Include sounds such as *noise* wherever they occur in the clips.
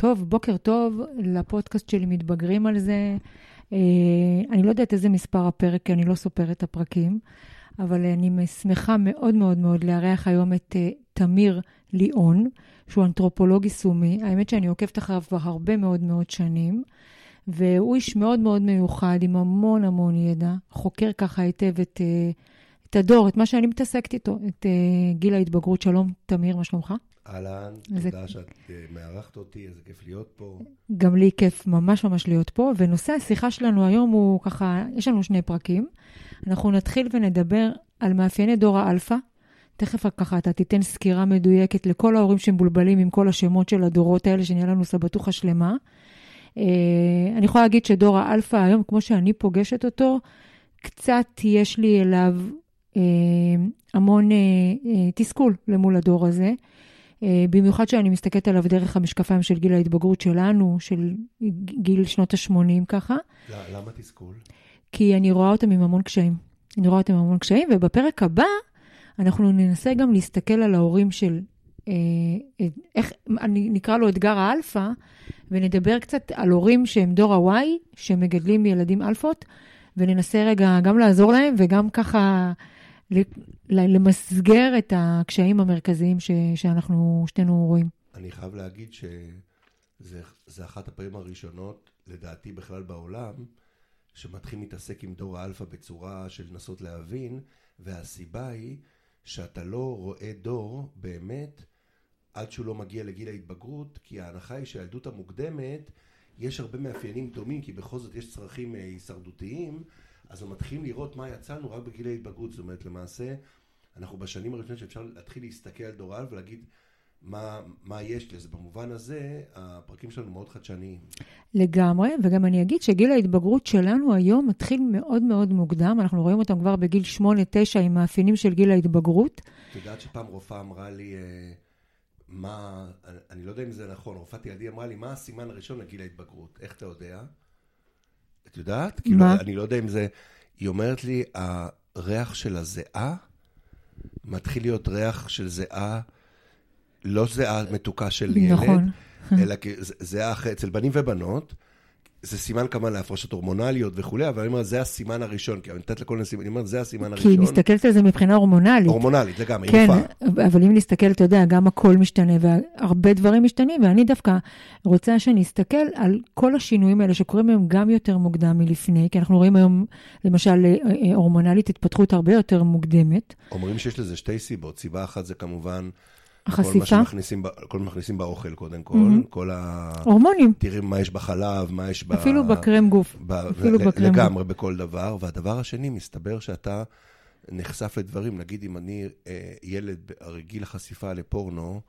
טוב, בוקר טוב לפודקאסט שלי מתבגרים על זה. אה, אני לא יודעת איזה מספר הפרק, כי אני לא סופרת את הפרקים, אבל אני שמחה מאוד מאוד מאוד לארח היום את אה, תמיר ליאון, שהוא אנתרופולוג יישומי. האמת שאני עוקבת אחריו כבר הרבה מאוד מאוד שנים, והוא איש מאוד מאוד מיוחד, עם המון המון ידע, חוקר ככה היטב את, אה, את הדור, את מה שאני מתעסקת איתו, את גיל ההתבגרות. שלום, תמיר, מה שלומך? אהלן, זה... תודה שאת אה, מארחת אותי, איזה כיף להיות פה. גם לי כיף ממש ממש להיות פה, ונושא השיחה שלנו היום הוא ככה, יש לנו שני פרקים. אנחנו נתחיל ונדבר על מאפייני דור האלפא. תכף ככה אתה תיתן סקירה מדויקת לכל ההורים שמבולבלים עם כל השמות של הדורות האלה, שנהיה לנו סבתוכה שלמה. אה, אני יכולה להגיד שדור האלפא היום, כמו שאני פוגשת אותו, קצת יש לי אליו uh, המון uh, uh, תסכול למול הדור הזה. אה, במיוחד שאני מסתכלת עליו דרך המשקפיים של גיל ההתבגרות שלנו, של גיל שנות ה-80 ככה. למה תסכול? כי אני רואה אותם עם המון קשיים. אני רואה אותם עם המון קשיים, ובפרק הבא אנחנו ננסה גם להסתכל על ההורים של, אה, אה איך, אני נקרא לו אתגר האלפא, ונדבר קצת על הורים שהם דור ה-Y, שמגדלים ילדים אלפות, וננסה רגע גם לעזור להם וגם ככה למסגר את הקשיים המרכזיים ש, שאנחנו שתינו רואים. אני חייב להגיד שזה אחת הפעמים הראשונות, לדעתי בכלל בעולם, שמתחיל להתעסק עם דור האלפא בצורה של לנסות להבין, והסיבה היא שאתה לא רואה דור באמת עד שהוא לא מגיע לגיל ההתבגרות, כי ההנחה היא שהילדות המוקדמת, יש הרבה מאפיינים דומים, כי בכל זאת יש צרכים אה, הישרדותיים, אז הם מתחילים לראות מה יצאנו רק בגיל ההתבגרות, זאת אומרת למעשה אנחנו בשנים הראשונות שאפשר להתחיל להסתכל על דור א' ולהגיד מה, מה יש לזה. במובן הזה, הפרקים שלנו מאוד חדשניים. לגמרי, וגם אני אגיד שגיל ההתבגרות שלנו היום מתחיל מאוד מאוד מוקדם, אנחנו רואים אותם כבר בגיל 8-9 עם מאפיינים של גיל ההתבגרות. את יודעת שפעם רופאה אמרה לי, אה, מה, אני לא יודע אם זה נכון, רופאת ילדי אמרה לי, מה הסימן הראשון לגיל ההתבגרות? איך אתה יודע? את יודעת? כאילו, מה? אני לא יודע אם זה... היא אומרת לי, הריח של הזיעה מתחיל להיות ריח של זיעה, לא זיעה מתוקה של ילד, נכון. אלא זיעה אצל בנים ובנות. זה סימן כמה להפרשות הורמונליות וכולי, אבל אני אומר, זה הסימן הראשון, כי אני נותנת לכל מיני סימנים, אני אומר, זה הסימן הראשון. כי היא מסתכלת על זה מבחינה הורמונלית. הורמונלית, לגמרי, כן, יפה. אבל אם נסתכל, אתה יודע, גם הכל משתנה, והרבה דברים משתנים, ואני דווקא רוצה שאני אסתכל על כל השינויים האלה שקורים היום גם יותר מוקדם מלפני, כי אנחנו רואים היום, למשל, אה, אה, הורמונלית התפתחות הרבה יותר מוקדמת. אומרים שיש לזה שתי סיבות. סיבה אחת זה כמובן... החשיפה. כל מה שמכניסים, כל מה שמכניסים באוכל, קודם כל. Mm-hmm. כל ה... הורמונים. תראי מה יש בחלב, מה יש ב... אפילו בקרם גוף. ב... אפילו בקרם לגמרי, גוף. בכל דבר. והדבר השני, מסתבר שאתה נחשף לדברים. נגיד, אם אני אה, ילד, רגיל לחשיפה לפורנו,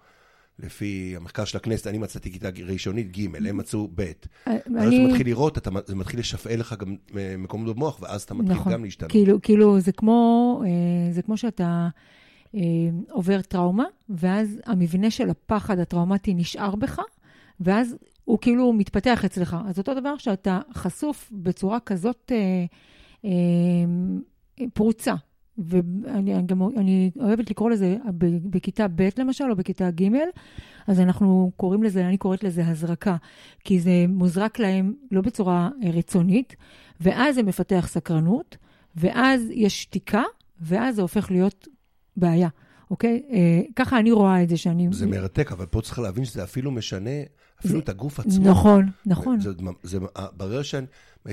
לפי המחקר של הכנסת, אני מצאתי כיתה ראשונית ג', הם מצאו ב'. אה, אני... אז אתה מתחיל לראות, אתה, זה מתחיל לשפעל לך גם אה, מקומות במוח, ואז אתה מתחיל נכון. גם להשתנות. כאילו, כאילו, זה כמו, אה, זה כמו שאתה... אה, עובר טראומה, ואז המבנה של הפחד הטראומטי נשאר בך, ואז הוא כאילו מתפתח אצלך. אז אותו דבר שאתה חשוף בצורה כזאת אה, אה, פרוצה. ואני גם, אני אוהבת לקרוא לזה בכיתה ב' למשל, או בכיתה ג', אז אנחנו קוראים לזה, אני קוראת לזה הזרקה, כי זה מוזרק להם לא בצורה רצונית, ואז זה מפתח סקרנות, ואז יש שתיקה, ואז זה הופך להיות בעיה, אוקיי? אה, ככה אני רואה את זה שאני... זה מרתק, אבל פה צריך להבין שזה אפילו משנה, אפילו זה... את הגוף עצמו. נכון, נכון. זה, זה, זה, ברר שאני...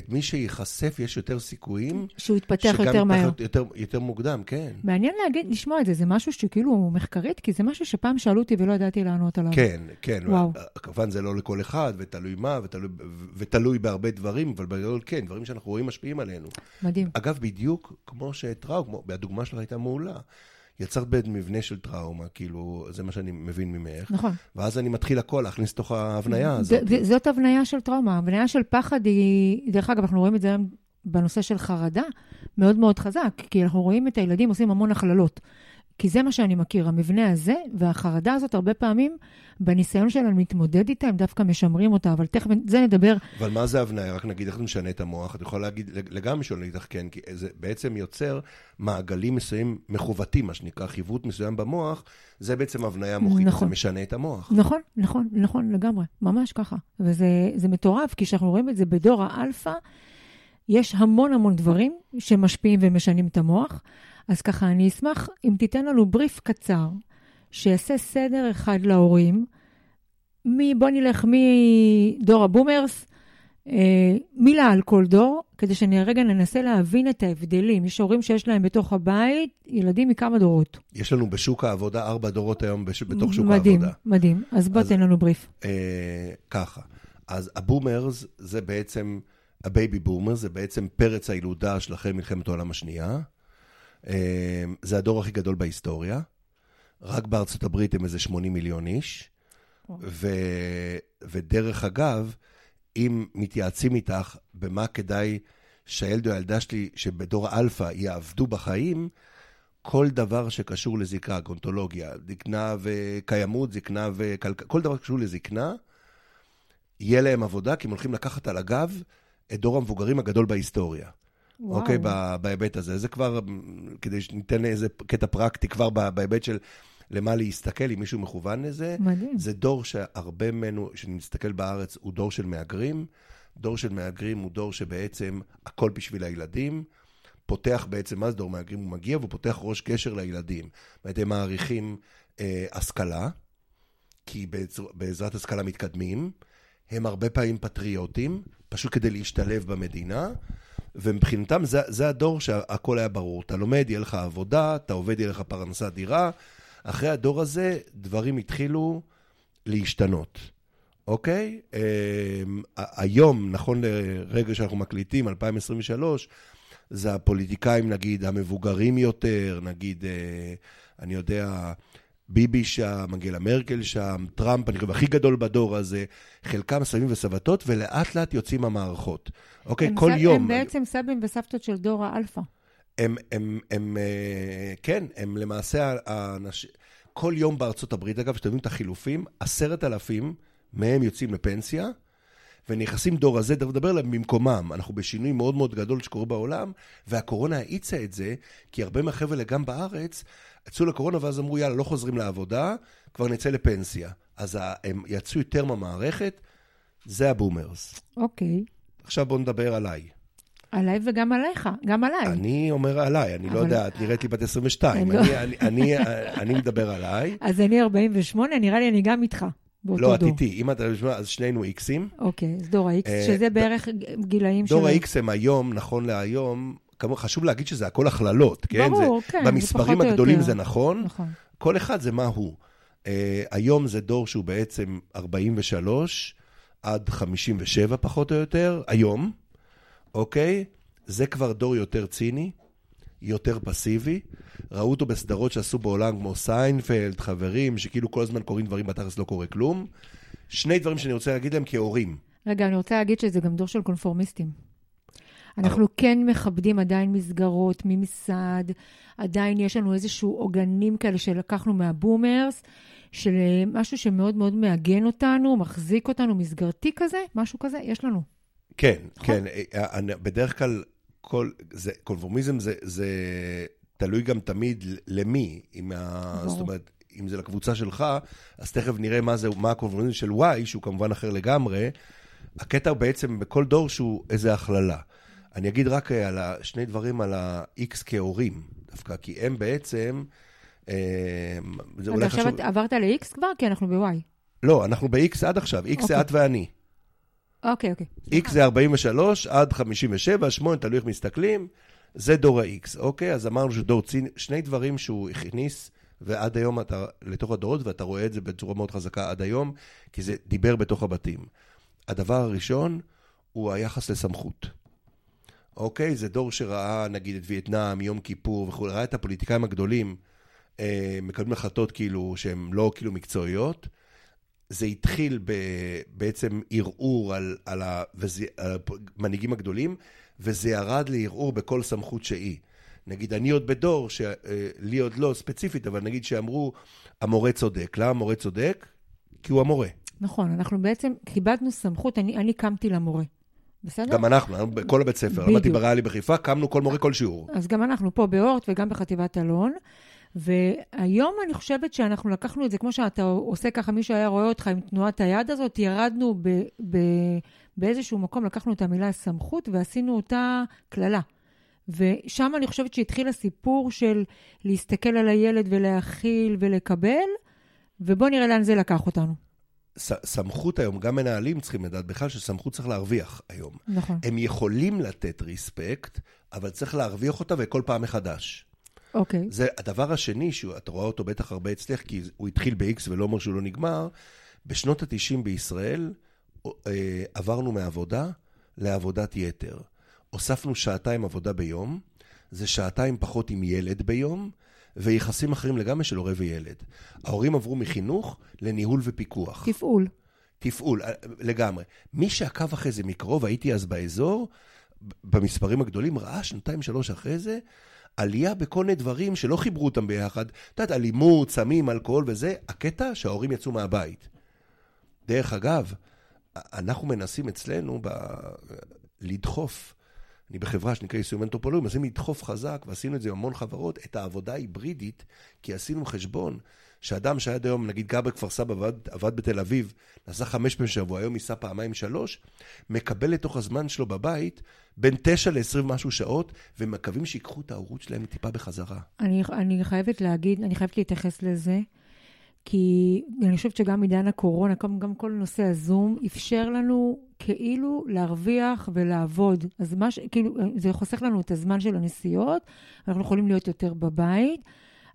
מי שייחשף, יש יותר סיכויים... שהוא יתפתח יותר מהר. יותר, יותר מוקדם, כן. מעניין להגיד, לשמוע את זה, זה משהו שכאילו מחקרית, כי זה משהו שפעם שאלו אותי ולא ידעתי לענות עליו. כן, כן. וואו. כמובן זה לא לכל אחד, ותלוי מה, ותלוי, ותלוי בהרבה דברים, אבל בגדול כן, דברים שאנחנו רואים משפיעים עלינו. מדהים. אגב, בדיוק כמו שהתראו, הדוגמה שלך הייתה מעולה. יצרת בעד מבנה של טראומה, כאילו, זה מה שאני מבין ממך. נכון. ואז אני מתחיל הכל להכניס לתוך ההבניה הזאת. זאת הבניה של טראומה. הבניה של פחד היא, דרך אגב, אנחנו רואים את זה היום בנושא של חרדה, מאוד מאוד חזק, כי אנחנו רואים את הילדים עושים המון הכללות. כי זה מה שאני מכיר, המבנה הזה, והחרדה הזאת, הרבה פעמים, בניסיון שלנו להתמודד איתה, הם דווקא משמרים אותה, אבל תכף, זה נדבר. אבל מה זה הבניה? רק נגיד איך זה משנה את המוח. את יכולה להגיד, לגמרי שואל איתך כן, כי זה בעצם יוצר מעגלים מסוימים מכוותים, מה שנקרא, חיווט מסוים במוח, זה בעצם הבניה מוחית, נכון. זה משנה את המוח. נכון, נכון, נכון, לגמרי, ממש ככה. וזה מטורף, כי כשאנחנו רואים את זה בדור האלפא, יש המון המון דברים שמשפיעים ומשנים את המוח. אז ככה, אני אשמח אם תיתן לנו בריף קצר, שיעשה סדר אחד להורים. מי, בוא נלך מדור ה boomers, אה, מילה על כל דור, כדי שאני רגע ננסה להבין את ההבדלים. יש הורים שיש להם בתוך הבית ילדים מכמה דורות. יש לנו בשוק העבודה ארבע דורות היום בש... בתוך שוק מדהים, העבודה. מדהים, מדהים. אז בוא אז, תן לנו בריף. אה, ככה, אז ה boomers זה בעצם, ה baby boomer זה בעצם פרץ הילודה של אחרי מלחמת העולם השנייה. אה, זה הדור הכי גדול בהיסטוריה. רק בארצות הברית הם איזה 80 מיליון איש. ו... ודרך אגב, אם מתייעצים איתך במה כדאי שהילד או הילדה שלי, שבדור האלפא, יעבדו בחיים, כל דבר שקשור לזקנה, גונטולוגיה, זקנה וקיימות, זקנה וכלכלה, כל דבר שקשור לזקנה, יהיה להם עבודה, כי הם הולכים לקחת על הגב את דור המבוגרים הגדול בהיסטוריה. וואו. אוקיי, בהיבט הזה. זה כבר, כדי שניתן איזה קטע פרקטי כבר בהיבט של למה להסתכל, אם מישהו מכוון לזה. מדהים. זה דור שהרבה ממנו, שנסתכל בארץ, הוא דור של מהגרים. דור של מהגרים הוא דור שבעצם הכל בשביל הילדים. פותח בעצם, מה זה דור מהגרים? הוא מגיע והוא פותח ראש קשר לילדים. זאת אומרת, הם מעריכים אה, השכלה, כי בעזר, בעזרת השכלה מתקדמים. הם הרבה פעמים פטריוטים, פשוט כדי להשתלב במדינה. ומבחינתם זה, זה הדור שהכל היה ברור. אתה לומד, יהיה לך עבודה, אתה עובד, יהיה לך פרנסה דירה. אחרי הדור הזה, דברים התחילו להשתנות, אוקיי? אה, היום, נכון לרגע שאנחנו מקליטים, 2023, זה הפוליטיקאים, נגיד, המבוגרים יותר, נגיד, אה, אני יודע, ביבי שם, אנגלה מרקל שם, טראמפ, אני חושב, הכי גדול בדור הזה, חלקם סבים וסבתות, ולאט לאט יוצאים המערכות. אוקיי, כל סב, יום... הם בעצם סבים וסבתות של דור האלפא. הם, הם, הם, אה, כן, הם למעשה האנשים... כל יום בארצות הברית, אגב, כשאתם יודעים את החילופים, עשרת אלפים מהם יוצאים לפנסיה, ונכנסים דור הזה, לדבר עליהם במקומם. אנחנו בשינוי מאוד מאוד גדול שקורה בעולם, והקורונה האיצה את זה, כי הרבה מהחבר'ה גם בארץ, יצאו לקורונה ואז אמרו, יאללה, לא חוזרים לעבודה, כבר נצא לפנסיה. אז הם יצאו יותר מהמערכת, זה הבומרס. אוקיי. עכשיו בואו נדבר עליי. עליי וגם עליך, גם עליי. אני אומר עליי, אני לא יודע, את נראית לי בת 22. לא- אני מדבר עליי. *laughs* אז אני 48, נראה לי אני גם איתך. לא, את איתי. אם אתה משמע, אז שנינו איקסים. אוקיי, אז דור ה-X, אה, שזה בערך גילאים של... דור ה-X הם היום, נכון להיום, חשוב להגיד שזה הכל הכללות, כן? ברור, כן. במספרים הגדולים זה נכון. נכון. כל אחד זה מה הוא. היום זה דור שהוא בעצם 43 עד 57 פחות או יותר, היום. אוקיי? זה כבר דור יותר ציני, יותר פסיבי. ראו אותו בסדרות שעשו בעולם כמו סיינפלד, חברים, שכאילו כל הזמן קורים דברים, בתכלס לא קורה כלום. שני דברים שאני רוצה להגיד להם כהורים. רגע, אני רוצה להגיד שזה גם דור של קונפורמיסטים. אנחנו כן מכבדים עדיין מסגרות ממסעד, עדיין יש לנו איזשהו עוגנים כאלה שלקחנו מהבומרס, של משהו שמאוד מאוד מעגן אותנו, מחזיק אותנו, מסגרתי כזה, משהו כזה, יש לנו. כן, נכון? כן. אה, בדרך כלל, כל, זה, קונפורמיזם זה, זה תלוי גם תמיד למי. עם ה, זאת אומרת, אם זה לקבוצה שלך, אז תכף נראה מה, זה, מה הקונפורמיזם של Y, שהוא כמובן אחר לגמרי. הקטע הוא בעצם בכל דור שהוא איזה הכללה. אני אגיד רק אה, על שני דברים על ה-X כהורים, דווקא, כי הם בעצם... רגע, עכשיו חשוב... עברת ל-X כבר? כי אנחנו ב-Y. לא, אנחנו ב-X עד עכשיו. X okay. זה אוקיי. את ואני. אוקיי, אוקיי. X זה 43 עד 57, 8, תלוי איך מסתכלים, זה דור ה-X, אוקיי? אז אמרנו שדור צין, שני דברים שהוא הכניס, ועד היום אתה לתוך הדורות, ואתה רואה את זה בצורה מאוד חזקה עד היום, כי זה דיבר בתוך הבתים. הדבר הראשון הוא היחס לסמכות. אוקיי? זה דור שראה, נגיד, את וייטנאם, יום כיפור וכו', ראה את הפוליטיקאים הגדולים אה, מקבלים החלטות כאילו שהן לא כאילו מקצועיות. זה התחיל ב, בעצם ערעור על, על, ה, וזה, על המנהיגים הגדולים, וזה ירד לערעור בכל סמכות שהיא. נגיד, אני עוד בדור, שלי עוד לא ספציפית, אבל נגיד שאמרו, המורה צודק. למה המורה צודק? כי הוא המורה. נכון, אנחנו בעצם כיבדנו סמכות, אני, אני קמתי למורה. בסדר? גם אנחנו, כל הבית ספר, בדיוק. למדתי בריאלי בחיפה, קמנו כל מורה כל שיעור. אז גם אנחנו פה באורט וגם בחטיבת אלון. והיום אני חושבת שאנחנו לקחנו את זה, כמו שאתה עושה ככה, מי שהיה רואה אותך עם תנועת היד הזאת, ירדנו ב, ב, באיזשהו מקום, לקחנו את המילה סמכות ועשינו אותה קללה. ושם אני חושבת שהתחיל הסיפור של להסתכל על הילד ולהכיל ולקבל, ובוא נראה לאן זה לקח אותנו. סמכות היום, גם מנהלים צריכים לדעת בכלל שסמכות צריך להרוויח היום. נכון. הם יכולים לתת ריספקט, אבל צריך להרוויח אותה וכל פעם מחדש. אוקיי. זה הדבר השני, שאתה רואה אותו בטח הרבה אצלך, כי הוא התחיל ב-X ולא אומר שהוא לא נגמר, בשנות ה-90 בישראל אה, עברנו מעבודה לעבודת יתר. הוספנו שעתיים עבודה ביום, זה שעתיים פחות עם ילד ביום, ויחסים אחרים לגמרי של הורה וילד. ההורים עברו מחינוך לניהול ופיקוח. תפעול. תפעול, אה, לגמרי. מי שעקב אחרי זה מקרוב, הייתי אז באזור, במספרים הגדולים, ראה שנתיים, שלוש אחרי זה, עלייה בכל מיני דברים שלא חיברו אותם ביחד. את יודעת, אלימות, סמים, אלכוהול וזה, הקטע שההורים יצאו מהבית. דרך אגב, אנחנו מנסים אצלנו ב... לדחוף, אני בחברה שנקרא יישום אנתרופולוגים, מנסים לדחוף חזק, ועשינו את זה עם המון חברות, את העבודה ההיברידית, כי עשינו חשבון שאדם שעד היום, נגיד גר בכפר סבא עבד, עבד בתל אביב, נסע חמש פעמים בשבוע, היום ייסע פעמיים שלוש, מקבל לתוך הזמן שלו בבית בין תשע לעשרים ומשהו שעות, ומקווים שיקחו את ההורות שלהם טיפה בחזרה. אני, אני חייבת להגיד, אני חייבת להתייחס לזה, כי אני חושבת שגם עידן הקורונה, גם כל נושא הזום, אפשר לנו כאילו להרוויח ולעבוד. אז מה ש... כאילו, זה חוסך לנו את הזמן של הנסיעות, אנחנו יכולים להיות יותר בבית.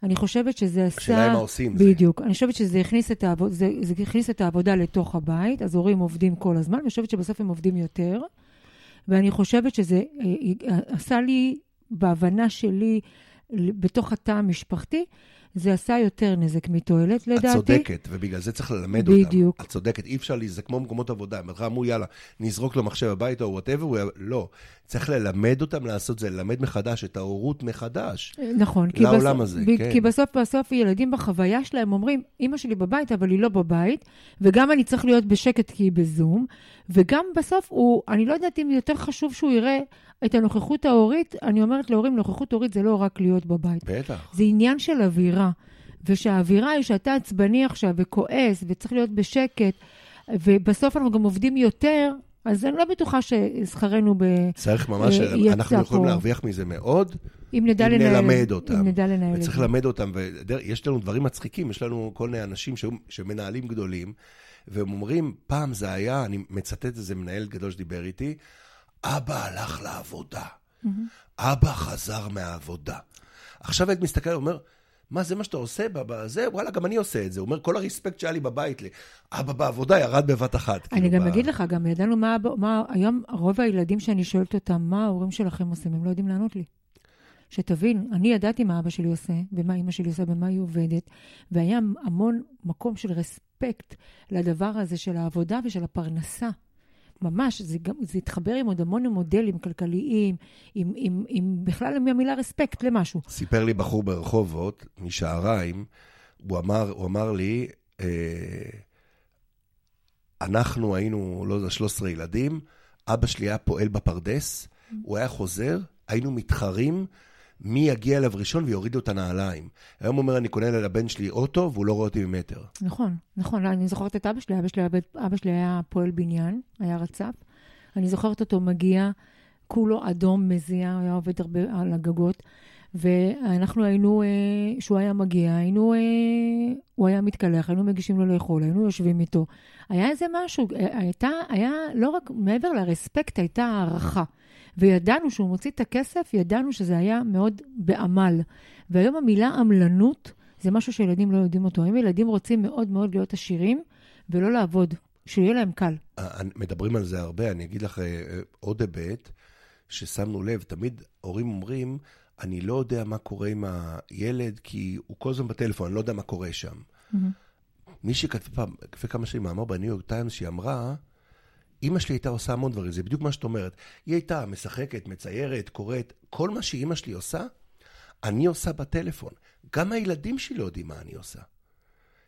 אני חושבת שזה עשה... השאלה מה עושים עם זה. בדיוק. אני חושבת שזה הכניס את, העבוד, זה, זה הכניס את העבודה לתוך הבית, אז הורים עובדים כל הזמן, ואני חושבת שבסוף הם עובדים יותר. ואני חושבת שזה אה, עשה לי, בהבנה שלי, בתוך התא המשפחתי, זה עשה יותר נזק מתועלת, לדעתי. את צודקת, ובגלל זה צריך ללמד בדיוק. אותם. בדיוק. את צודקת, אי אפשר, זה כמו מקומות עבודה. הם אמרו, יאללה, נזרוק לו מחשב הביתה או whatever, הוא... לא. צריך ללמד אותם לעשות זה, ללמד מחדש את ההורות מחדש. נכון. לעולם בסוף, הזה, ב- כן. כי בסוף, בסוף ילדים בחוויה שלהם אומרים, אימא שלי בבית, אבל היא לא בבית, וגם אני צריך להיות בשקט כי היא בזום, וגם בסוף הוא, אני לא יודעת אם יותר חשוב שהוא יראה את הנוכחות ההורית, אני אומרת להורים, נוכחות הורית זה לא רק להיות בבית. בטח. זה עניין של אווירה. ושהאווירה היא שאתה עצבני עכשיו וכועס וצריך להיות בשקט, ובסוף אנחנו גם עובדים יותר, אז אני לא בטוחה ששכרנו ב... צריך ממש, אה, יצא אנחנו יכולים פה. להרוויח מזה מאוד, אם נדע אם לנהל... נלמד אותם. אם נדע לנהל וצריך. ללמד אותם, ויש לנו דברים מצחיקים, יש לנו כל מיני אנשים שהיו- שמנהלים גדולים, והם אומרים, פעם זה היה, אני מצטט איזה מנהל גדול שדיבר איתי, אבא הלך לעבודה, אבא חזר מהעבודה. עכשיו הילד מסתכל ואומר, מה זה מה שאתה עושה בזה? וואלה, גם אני עושה את זה. הוא אומר, כל הרספקט שהיה לי בבית, אבא בעבודה ירד בבת אחת. אני כאילו, גם ב- אגיד לך, גם ידענו מה, מה... היום רוב הילדים שאני שואלת אותם, מה ההורים שלכם עושים, הם לא יודעים לענות לי. שתבין, אני ידעתי מה אבא שלי עושה, ומה אימא שלי עושה, במה היא עובדת, והיה המון מקום של רספקט לדבר הזה של העבודה ושל הפרנסה. ממש, זה, גם, זה התחבר עם עוד המון מודלים כלכליים, עם, עם, עם בכלל עם המילה רספקט למשהו. סיפר לי בחור ברחובות, משעריים, הוא אמר, הוא אמר לי, אה, אנחנו היינו, לא יודע, 13 ילדים, אבא שלי היה פועל בפרדס, הוא היה חוזר, היינו מתחרים מי יגיע אליו ראשון ויוריד לו את הנעליים. היום הוא אומר, אני קונה לבן שלי אוטו, והוא לא רואה אותי ממטר. נכון, נכון, אני זוכרת את אבא שלי, אבא שלי, אבא שלי היה פועל בניין, היה רצף. אני זוכרת אותו מגיע, כולו אדום, מזיע, היה עובד הרבה על הגגות. ואנחנו היינו, אה, כשהוא היה מגיע, היינו, אה, הוא היה מתקלח, היינו מגישים לו לאכול, היינו יושבים איתו. היה איזה משהו, אה, הייתה, היה, לא רק, מעבר לרספקט, הייתה הערכה. וידענו שהוא מוציא את הכסף, ידענו שזה היה מאוד בעמל. והיום המילה עמלנות זה משהו שילדים לא יודעים אותו. אם ילדים רוצים מאוד מאוד להיות עשירים ולא לעבוד, שיהיה להם קל. אה, מדברים על זה הרבה, אני אגיד לך אה, אה, עוד היבט ששמנו לב, תמיד הורים אומרים, אני לא יודע מה קורה עם הילד, כי הוא כל הזמן בטלפון, אני לא יודע מה קורה שם. מי שכתבה פעם, לפני כמה שנים מאמר בניו יורק טיימס, שהיא אמרה, אימא שלי הייתה עושה המון דברים, זה בדיוק מה שאת אומרת. היא הייתה משחקת, מציירת, קוראת, כל מה שאימא שלי עושה, אני עושה בטלפון. גם הילדים שלי לא יודעים מה אני עושה.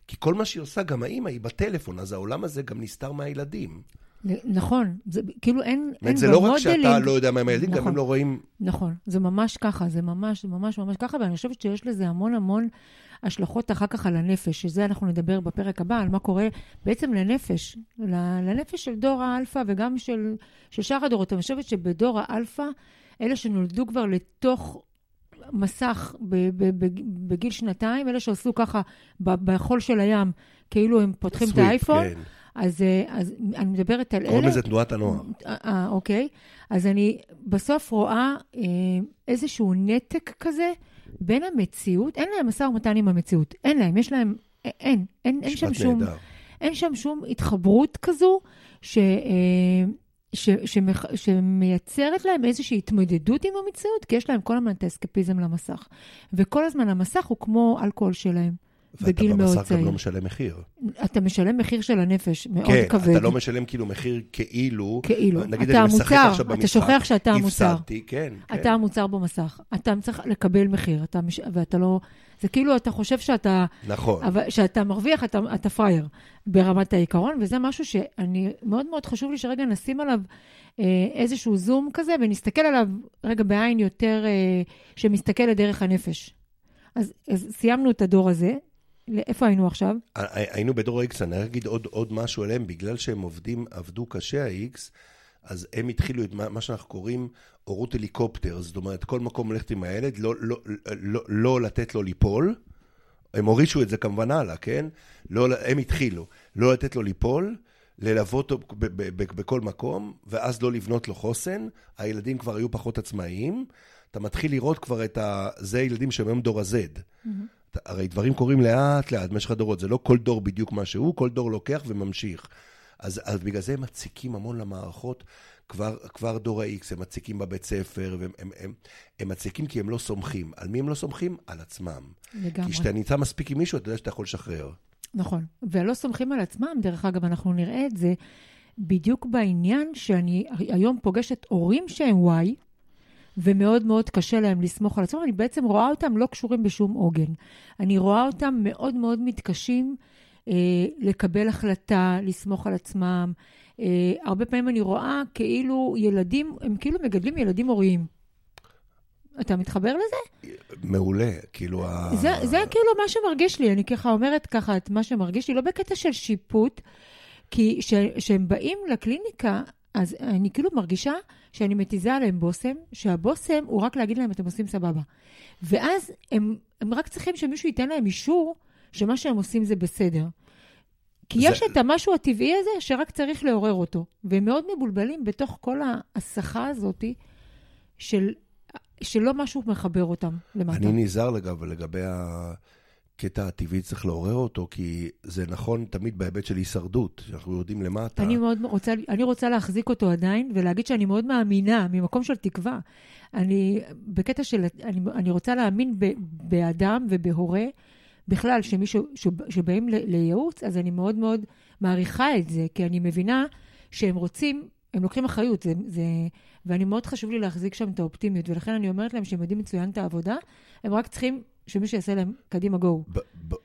כי כל מה שהיא עושה, גם האימא היא בטלפון, אז העולם הזה גם נסתר מהילדים. נכון, זה כאילו אין, אין זה לא רק שאתה לא יודע מה עם הילדים, נכון, גם הם לא רואים... נכון, זה ממש ככה, זה ממש, ממש ממש ככה, ואני חושבת שיש לזה המון המון השלכות אחר כך על הנפש, שזה אנחנו נדבר בפרק הבא, על מה קורה בעצם לנפש, לנפש של דור האלפא וגם של, של שאר הדורות. אני חושבת שבדור האלפא, אלה שנולדו כבר לתוך מסך בגיל שנתיים, אלה שעשו ככה בחול של הים, כאילו הם פותחים swipe, את האייפון. כן. אז, אה, אז אני מדברת על אלה... קוראים לזה תנועת הנוער. אה, אה, אוקיי. אז אני בסוף רואה אה, איזשהו נתק כזה בין המציאות, אין להם משא ומתן עם המציאות. אין להם, יש להם... אין, אין, אין אין שם שום... אין שם שום התחברות כזו, ש... ש, שמח, שמייצרת להם איזושהי התמודדות עם המציאות, כי יש להם כל הזמן את האסקפיזם למסך. וכל הזמן המסך הוא כמו אלכוהול שלהם. בגיל מאוד צעיר. ואתה בבשר גם לא משלם מחיר. אתה משלם מחיר של הנפש, מאוד כן, כבד. כן, אתה לא משלם כאילו מחיר כאילו. כאילו. נגיד אתה אני משחק המוצר, עכשיו במשחק. אתה שוכח שאתה המוצר. הפסדתי, כן, כן. אתה המוצר במסך. אתה צריך לקבל מחיר, אתה מש... ואתה לא... זה כאילו, אתה חושב שאתה... נכון. אבל שאתה מרוויח, אתה, אתה פראייר ברמת העיקרון, וזה משהו שאני, מאוד מאוד חשוב לי שרגע נשים עליו אה, איזשהו זום כזה, ונסתכל עליו רגע בעין יותר, אה, שמסתכלת דרך הנפש. אז, אז סיימנו את הדור הזה, איפה היינו עכשיו? היינו בדור ה-X, אני אגיד עוד, עוד משהו עליהם, בגלל שהם עובדים, עבדו קשה ה-X, אז הם התחילו את מה, מה שאנחנו קוראים הורות הליקופטר, זאת אומרת, כל מקום ללכת עם הילד, לא, לא, לא, לא לתת לו ליפול, הם הורישו את זה כמובן הלאה, כן? לא, הם התחילו, לא לתת לו ליפול, ללוות אותו בכל מקום, ואז לא לבנות לו חוסן, הילדים כבר היו פחות עצמאיים, אתה מתחיל לראות כבר את ה... זה ילדים שהם היום דור ה-Z. Mm-hmm. הרי דברים קורים לאט לאט במשך הדורות, זה לא כל דור בדיוק מה שהוא, כל דור לוקח וממשיך. אז, אז בגלל זה הם מציקים המון למערכות, כבר, כבר דור ה-X, הם מציקים בבית ספר, והם הם, הם, הם מציקים כי הם לא סומכים. על מי הם לא סומכים? על עצמם. לגמרי. כי כשאתה נמצא מספיק עם מישהו, אתה יודע שאתה יכול לשחרר. נכון, ולא סומכים על עצמם, דרך אגב, אנחנו נראה את זה בדיוק בעניין שאני היום פוגשת הורים שהם Y, ומאוד מאוד קשה להם לסמוך על עצמם, אני בעצם רואה אותם לא קשורים בשום עוגן. אני רואה אותם מאוד מאוד מתקשים אה, לקבל החלטה, לסמוך על עצמם. אה, הרבה פעמים אני רואה כאילו ילדים, הם כאילו מגדלים ילדים הוריים. אתה מתחבר לזה? מעולה, כאילו זה, ה... זה כאילו מה שמרגיש לי, אני ככה אומרת ככה את מה שמרגיש לי, לא בקטע של שיפוט, כי כשהם באים לקליניקה, אז אני כאילו מרגישה שאני מתיזה עליהם בושם, שהבושם הוא רק להגיד להם, אתם עושים סבבה. ואז הם, הם רק צריכים שמישהו ייתן להם אישור שמה שהם עושים זה בסדר. כי זה... יש את המשהו הטבעי הזה שרק צריך לעורר אותו. והם מאוד מבולבלים בתוך כל ההסחה הזאת של, שלא משהו מחבר אותם למטה. אני נזהר לגב, לגבי ה... הקטע הטבעי צריך לעורר אותו, כי זה נכון תמיד בהיבט של הישרדות, שאנחנו יורדים למטה. אני מאוד רוצה, אני רוצה להחזיק אותו עדיין, ולהגיד שאני מאוד מאמינה, ממקום של תקווה. אני, בקטע של, אני, אני רוצה להאמין ב, באדם ובהורה, בכלל, שמישהו, שבאים לייעוץ, אז אני מאוד מאוד מעריכה את זה, כי אני מבינה שהם רוצים, הם לוקחים אחריות, זה, זה, ואני מאוד חשוב לי להחזיק שם את האופטימיות, ולכן אני אומרת להם שהם יודעים מצוין את העבודה, הם רק צריכים שמישהו יעשה להם קדימה גו.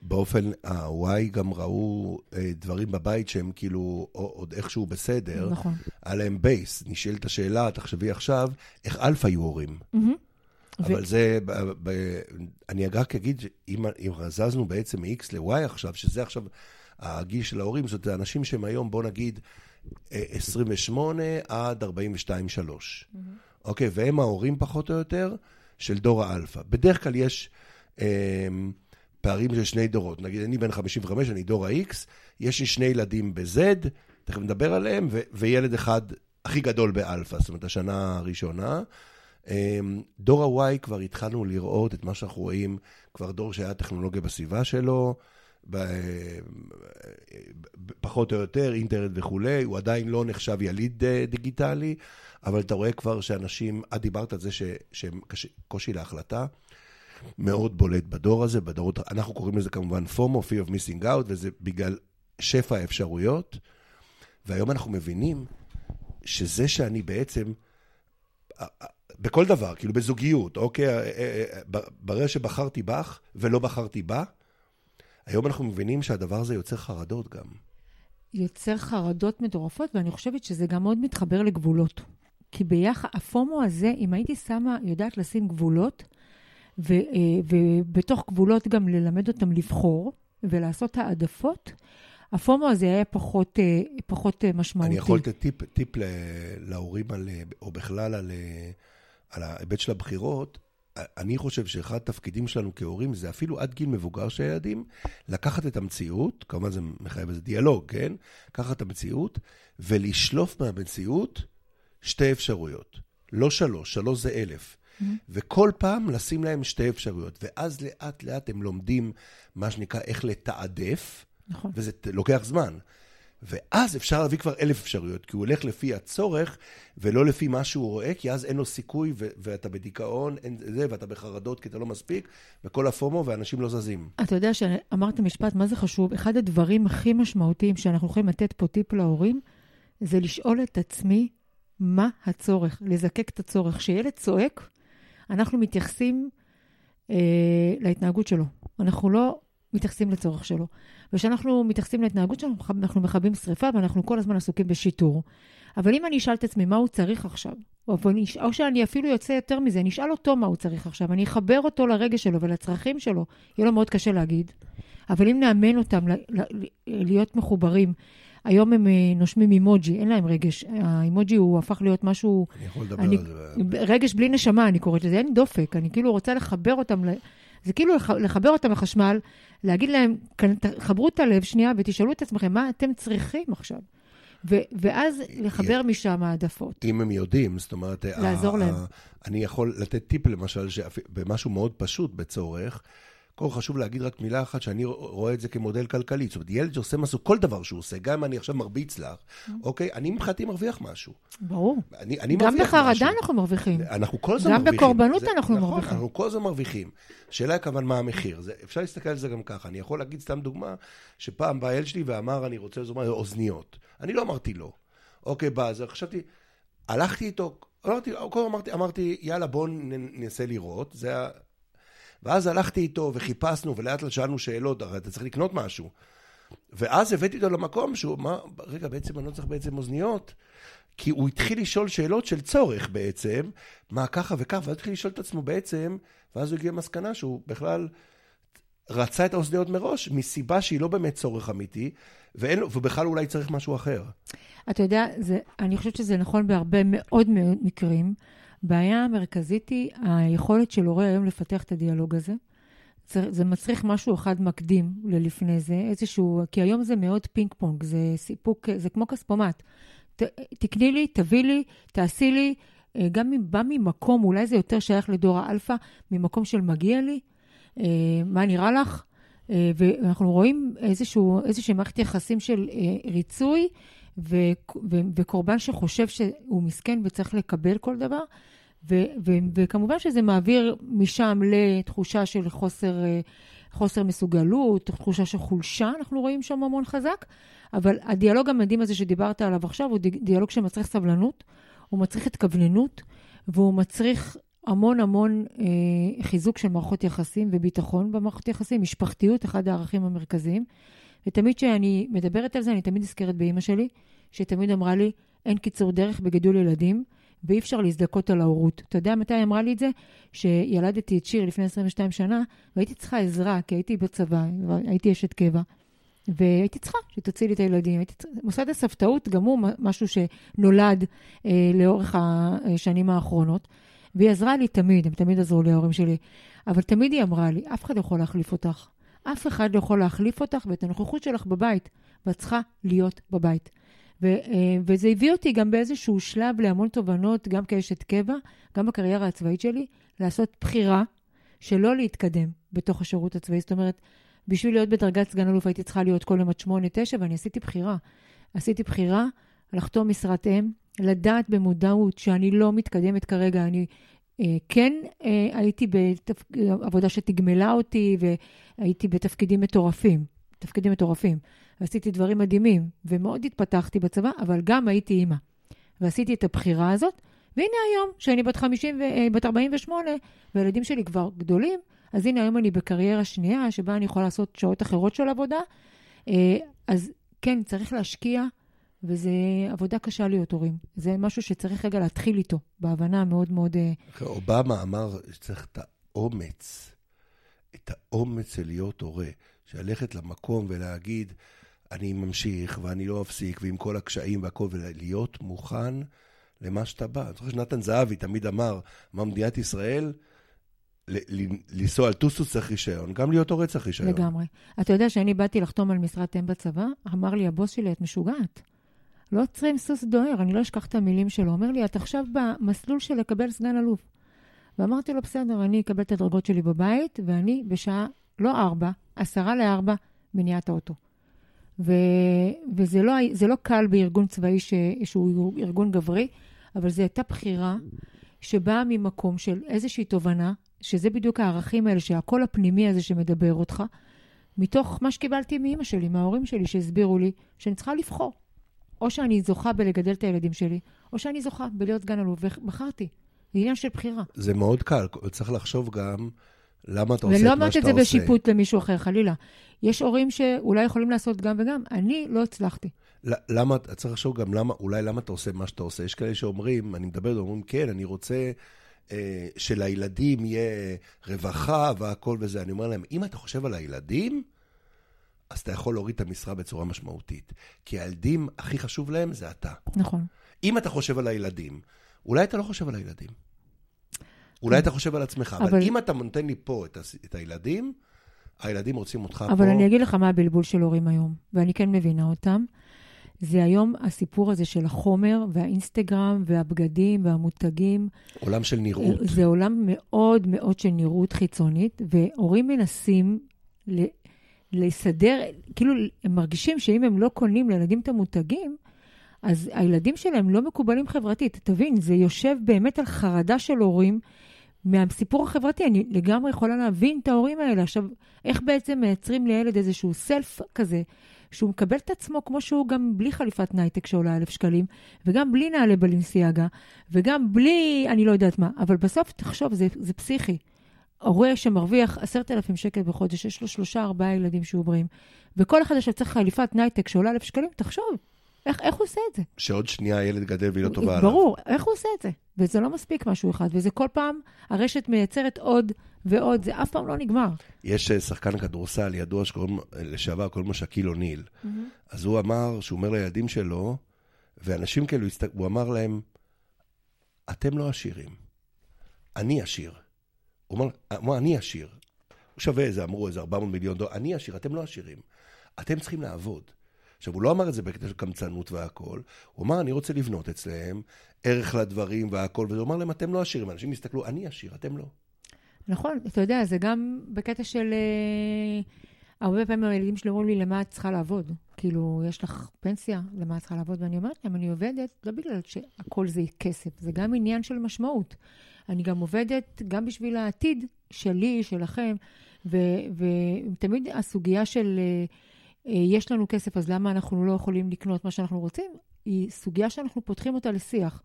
באופן, ה-Y גם ראו אה, דברים בבית שהם כאילו עוד איכשהו בסדר. נכון. היה להם base. נשאלת השאלה, תחשבי עכשיו, איך אלפא היו הורים. אבל זה, אני רק אגיד, אם זזנו בעצם מ- X ל- Y עכשיו, שזה עכשיו הגיל של ההורים, זאת אנשים שהם היום, בוא נגיד, 28 אה, עד 42-3. אוקיי, והם ההורים פחות או יותר של דור האלפא. בדרך כלל יש... אמ, פערים של שני דורות. נגיד, אני בן 55, אני דור ה- X, יש לי שני ילדים ב-Z, תכף נדבר עליהם, ו- וילד אחד הכי גדול באלפא, זאת אומרת, השנה הראשונה. אמ, דור ה-Y כבר התחלנו לראות את מה שאנחנו רואים, כבר דור שהיה טכנולוגיה בסביבה שלו, פחות או יותר, אינטרנט וכולי, הוא עדיין לא נחשב יליד אה, דיגיטלי, אבל אתה רואה כבר שאנשים, את דיברת על זה שהם קושי להחלטה. מאוד בולט בדור הזה, בדורות, אנחנו קוראים לזה כמובן FOMO, Fear of Missing Out, וזה בגלל שפע האפשרויות. והיום אנחנו מבינים שזה שאני בעצם, בכל דבר, כאילו בזוגיות, אוקיי? ברגע שבחרתי בך ולא בחרתי בה, היום אנחנו מבינים שהדבר הזה יוצר חרדות גם. יוצר חרדות מטורפות, ואני חושבת שזה גם מאוד מתחבר לגבולות. כי ביחד, הפומו הזה, אם הייתי שמה, יודעת לשים גבולות, ו, ובתוך גבולות גם ללמד אותם לבחור ולעשות העדפות, הפומו הזה היה פחות, פחות משמעותי. אני יכול לתת טיפ, טיפ להורים על, או בכלל על, על ההיבט של הבחירות. אני חושב שאחד התפקידים שלנו כהורים זה אפילו עד גיל מבוגר של הילדים, לקחת את המציאות, כמובן זה מחייב איזה דיאלוג, כן? לקחת את המציאות ולשלוף מהמציאות שתי אפשרויות. לא שלוש, שלוש זה אלף. Mm-hmm. וכל פעם לשים להם שתי אפשרויות. ואז לאט לאט הם לומדים מה שנקרא איך לתעדף, נכון. וזה לוקח זמן. ואז אפשר להביא כבר אלף אפשרויות, כי הוא הולך לפי הצורך ולא לפי מה שהוא רואה, כי אז אין לו סיכוי ו- ואתה בדיכאון, אין זה, ואתה בחרדות כי אתה לא מספיק, וכל הפומו ואנשים לא זזים. אתה יודע שאמרת משפט, מה זה חשוב? אחד הדברים הכי משמעותיים שאנחנו יכולים לתת פה טיפ להורים, זה לשאול את עצמי מה הצורך, לזקק את הצורך. כשילד צועק, אנחנו מתייחסים אה, להתנהגות שלו. אנחנו לא מתייחסים לצורך שלו. וכשאנחנו מתייחסים להתנהגות שלנו, אנחנו מכבים שריפה ואנחנו כל הזמן עסוקים בשיטור. אבל אם אני אשאל את עצמי מה הוא צריך עכשיו, או, או שאני אפילו יוצא יותר מזה, אני אשאל אותו מה הוא צריך עכשיו, אני אחבר אותו לרגש שלו ולצרכים שלו, יהיה לו מאוד קשה להגיד. אבל אם נאמן אותם להיות מחוברים, היום הם אה, נושמים אימוג'י, אין להם רגש. האימוג'י הוא הפך להיות משהו... אני יכול לדבר אני, על זה. רגש בלי נשמה, אני קוראת לזה, אין דופק. אני כאילו רוצה לחבר אותם זה כאילו לחבר אותם לחשמל, להגיד להם, חברו את הלב שנייה ותשאלו את עצמכם, מה אתם צריכים עכשיו? ו- ואז לחבר משם העדפות. אם הם יודעים, זאת אומרת... לעזור להם. אני יכול לתת טיפ, למשל, במשהו מאוד פשוט, בצורך, קודם חשוב להגיד רק מילה אחת, שאני רואה את זה כמודל כלכלי. זאת אומרת, ילד שעושה משהו, כל דבר שהוא עושה, גם אם אני עכשיו מרביץ לך, mm. אוקיי? אני מבחינתי מרוויח משהו. ברור. אני, אני גם בחרדה אנחנו מרוויחים. אנחנו כל הזמן מרוויחים. גם בקורבנות זה, אנחנו נכון, מרוויחים. אנחנו כל הזמן מרוויחים. השאלה היא כמובן מה המחיר. זה, אפשר להסתכל על זה גם ככה. אני יכול להגיד סתם דוגמה, שפעם בא הילד שלי ואמר, אני רוצה לזומר אוזניות. אני לא אמרתי לא. אוקיי, בא, אז חשבתי, הלכתי איתו, אמרתי, אמרתי, אמרתי, יאללה, בואו ננסה לראות. זה ואז הלכתי איתו וחיפשנו ולאט לאט שאלנו שאלות, הרי אתה צריך לקנות משהו. ואז הבאתי אותו למקום שהוא אמר, רגע, בעצם אני לא צריך בעצם אוזניות. כי הוא התחיל לשאול שאלות של צורך בעצם, מה ככה וככה, ואז התחיל לשאול את עצמו בעצם, ואז הוא הגיע למסקנה שהוא בכלל רצה את האוזניות מראש, מסיבה שהיא לא באמת צורך אמיתי, ואין, ובכלל אולי צריך משהו אחר. אתה יודע, זה, אני חושבת שזה נכון בהרבה מאוד מאוד מקרים. הבעיה המרכזית היא היכולת של הורה היום לפתח את הדיאלוג הזה. זה מצריך משהו אחד מקדים ללפני זה, איזשהו, כי היום זה מאוד פינג פונג, זה סיפוק, זה כמו כספומט. ת, תקני לי, תביא לי, תעשי לי, אה, גם אם בא ממקום, אולי זה יותר שייך לדור האלפא, ממקום של מגיע לי, אה, מה נראה לך? אה, ואנחנו רואים איזשהו, איזושהי מערכת יחסים של ריצוי, ו, ו, וקורבן שחושב שהוא מסכן וצריך לקבל כל דבר, ו, ו, וכמובן שזה מעביר משם לתחושה של חוסר, אה, חוסר מסוגלות, תחושה של חולשה, אנחנו רואים שם המון חזק, אבל הדיאלוג המדהים הזה שדיברת עליו עכשיו הוא דיאלוג שמצריך סבלנות, הוא מצריך התכווננות, והוא מצריך המון המון אה, חיזוק של מערכות יחסים וביטחון במערכות יחסים, משפחתיות, אחד הערכים המרכזיים. ותמיד כשאני מדברת על זה, אני תמיד נזכרת באימא שלי, שתמיד אמרה לי, אין קיצור דרך בגידול ילדים, ואי אפשר להזדכות על ההורות. אתה יודע מתי היא אמרה לי את זה? שילדתי את שיר לפני 22 שנה, והייתי צריכה עזרה, כי הייתי בצבא, הייתי אשת קבע. והייתי צריכה שתוציא לי את הילדים. הייתי... מוסד הסבתאות גם הוא משהו שנולד אה, לאורך השנים האחרונות, והיא עזרה לי תמיד, הם תמיד עזרו לי, ההורים שלי. אבל תמיד היא אמרה לי, אף אחד לא יכול להחליף אותך. אף אחד לא יכול להחליף אותך ואת הנוכחות שלך בבית, ואת צריכה להיות בבית. ו, אה, וזה הביא אותי גם באיזשהו שלב להמון תובנות, גם כאשת קבע, גם בקריירה הצבאית שלי, לעשות בחירה שלא להתקדם בתוך השירות הצבאי. זאת אומרת, בשביל להיות בדרגת סגן אלוף הייתי צריכה להיות כל יום עד שמונה, תשע, ואני עשיתי בחירה. עשיתי בחירה לחתום משרת אם, לדעת במודעות שאני לא מתקדמת כרגע, אני כן אה, הייתי בעבודה שתגמלה אותי, והייתי בתפקידים מטורפים, תפקידים מטורפים. ועשיתי דברים מדהימים, ומאוד התפתחתי בצבא, אבל גם הייתי אימא. ועשיתי את הבחירה הזאת, והנה היום, שאני בת 50 ו... אה, בת 48, והילדים שלי כבר גדולים, אז הנה היום אני בקריירה שנייה, שבה אני יכולה לעשות שעות אחרות של עבודה. אה, אז כן, צריך להשקיע, וזו עבודה קשה להיות הורים. זה משהו שצריך רגע להתחיל איתו, בהבנה מאוד מאוד... אה, אובמה אמר שצריך את האומץ, את האומץ של להיות הורה, שללכת למקום ולהגיד, אני ממשיך ואני לא אפסיק, ועם כל הקשיים והכל, ולהיות מוכן למה שאתה בא. אני זוכר שנתן זהבי תמיד אמר, מה מדינת ישראל, לנסוע על טוסוס צריך רישיון, גם להיות הורה צריך רישיון. לגמרי. אתה יודע שאני באתי לחתום על משרת אם בצבא, אמר לי הבוס שלי, את משוגעת. לא עוצרים סוס דוהר, אני לא אשכח את המילים שלו. אומר לי, את עכשיו במסלול של לקבל סגן אלוף. ואמרתי לו, בסדר, אני אקבל את הדרגות שלי בבית, ואני בשעה, לא ארבע, עשרה לארבע, מניעת האוטו. ו, וזה לא, לא קל בארגון צבאי ש, שהוא ארגון גברי, אבל זו הייתה בחירה שבאה ממקום של איזושהי תובנה, שזה בדיוק הערכים האלה, שהקול הפנימי הזה שמדבר אותך, מתוך מה שקיבלתי מאימא שלי, מההורים שלי, שהסבירו לי שאני צריכה לבחור. או שאני זוכה בלגדל את הילדים שלי, או שאני זוכה בלהיות סגן אלוף, ובחרתי. זה עניין של בחירה. זה מאוד קל, צריך לחשוב גם למה אתה עושה את מה שאתה עושה. ולא אמרת את זה בשיפוט למישהו אחר, חלילה. יש הורים שאולי יכולים לעשות גם וגם, אני לא הצלחתי. למה, צריך לחשוב גם למה, אולי למה אתה עושה מה שאתה עושה. יש כאלה שאומרים, אני מדבר, אומרים, כן, אני רוצה אה, שלילדים יהיה רווחה והכל וזה. אני אומר להם, אם אתה חושב על הילדים, אז אתה יכול להוריד את המשרה בצורה משמעותית. כי הילדים, הכי חשוב להם זה אתה. נכון. אם אתה חושב על הילדים, אולי אתה לא חושב על הילדים. אולי אתה חושב על עצמך, אבל, אבל אם אתה נותן לי פה את, ה... את הילדים, הילדים רוצים אותך אבל פה. אבל אני אגיד לך מה הבלבול של הורים היום, ואני כן מבינה אותם. זה היום הסיפור הזה של החומר והאינסטגרם והבגדים והמותגים. עולם של נראות. זה עולם מאוד מאוד של נראות חיצונית, והורים מנסים לסדר, כאילו, הם מרגישים שאם הם לא קונים לילדים את המותגים, אז הילדים שלהם לא מקובלים חברתית. תבין, זה יושב באמת על חרדה של הורים מהסיפור החברתי. אני לגמרי יכולה להבין את ההורים האלה. עכשיו, איך בעצם מייצרים לילד איזשהו self כזה, שהוא מקבל את עצמו כמו שהוא גם בלי חליפת Nike Tech שעולה אלף שקלים, וגם בלי נעלי Balenciaga, וגם בלי, אני לא יודעת מה, אבל בסוף, תחשוב, זה, זה פסיכי. הורה שמרוויח עשרת אלפים שקל בחודש, יש לו שלושה, ארבעה ילדים שהוא בריאים, וכל אחד עכשיו צריך חליפת Nike Tech שעולה אלף שקלים, תחשוב, איך, איך הוא עושה את זה? שעוד שנייה הילד גדל והיא לא טובה עליו. ברור, איך הוא עושה את זה? וזה לא מספיק משהו אחד, וזה כל פעם, הרשת מייצרת עוד ועוד, זה אף פעם לא נגמר. יש אה, שחקן כדורסל ידוע שקוראים לשעבר, קוראים לו שקיל אוניל. Mm-hmm. אז הוא אמר, שהוא אומר לילדים שלו, ואנשים כאלו, הוא אמר להם, אתם לא עשירים, אני עשיר. הוא אמר, אמר אני עשיר. הוא שווה איזה, אמרו איזה 400 מיליון דולר, אני עשיר, אתם לא עשירים. אתם צריכים לעבוד. עכשיו, הוא לא אמר את זה בקטע של קמצנות והכול, הוא אמר, אני רוצה לבנות אצלם ערך לדברים והכול, והוא אמר להם, אתם לא עשירים. אנשים יסתכלו, אני עשיר, אתם לא. נכון, אתה יודע, זה גם בקטע של... Uh, הרבה פעמים הילדים שלי אומרים לי, למה את צריכה לעבוד? כאילו, יש לך פנסיה, למה את צריכה לעבוד? ואני אומרת להם, אני עובדת לא בגלל שהכל זה כסף, זה גם עניין של משמעות. אני גם עובדת גם בשביל העתיד שלי, שלכם, ותמיד הסוגיה של uh, uh, יש לנו כסף, אז למה אנחנו לא יכולים לקנות מה שאנחנו רוצים, היא סוגיה שאנחנו פותחים אותה לשיח.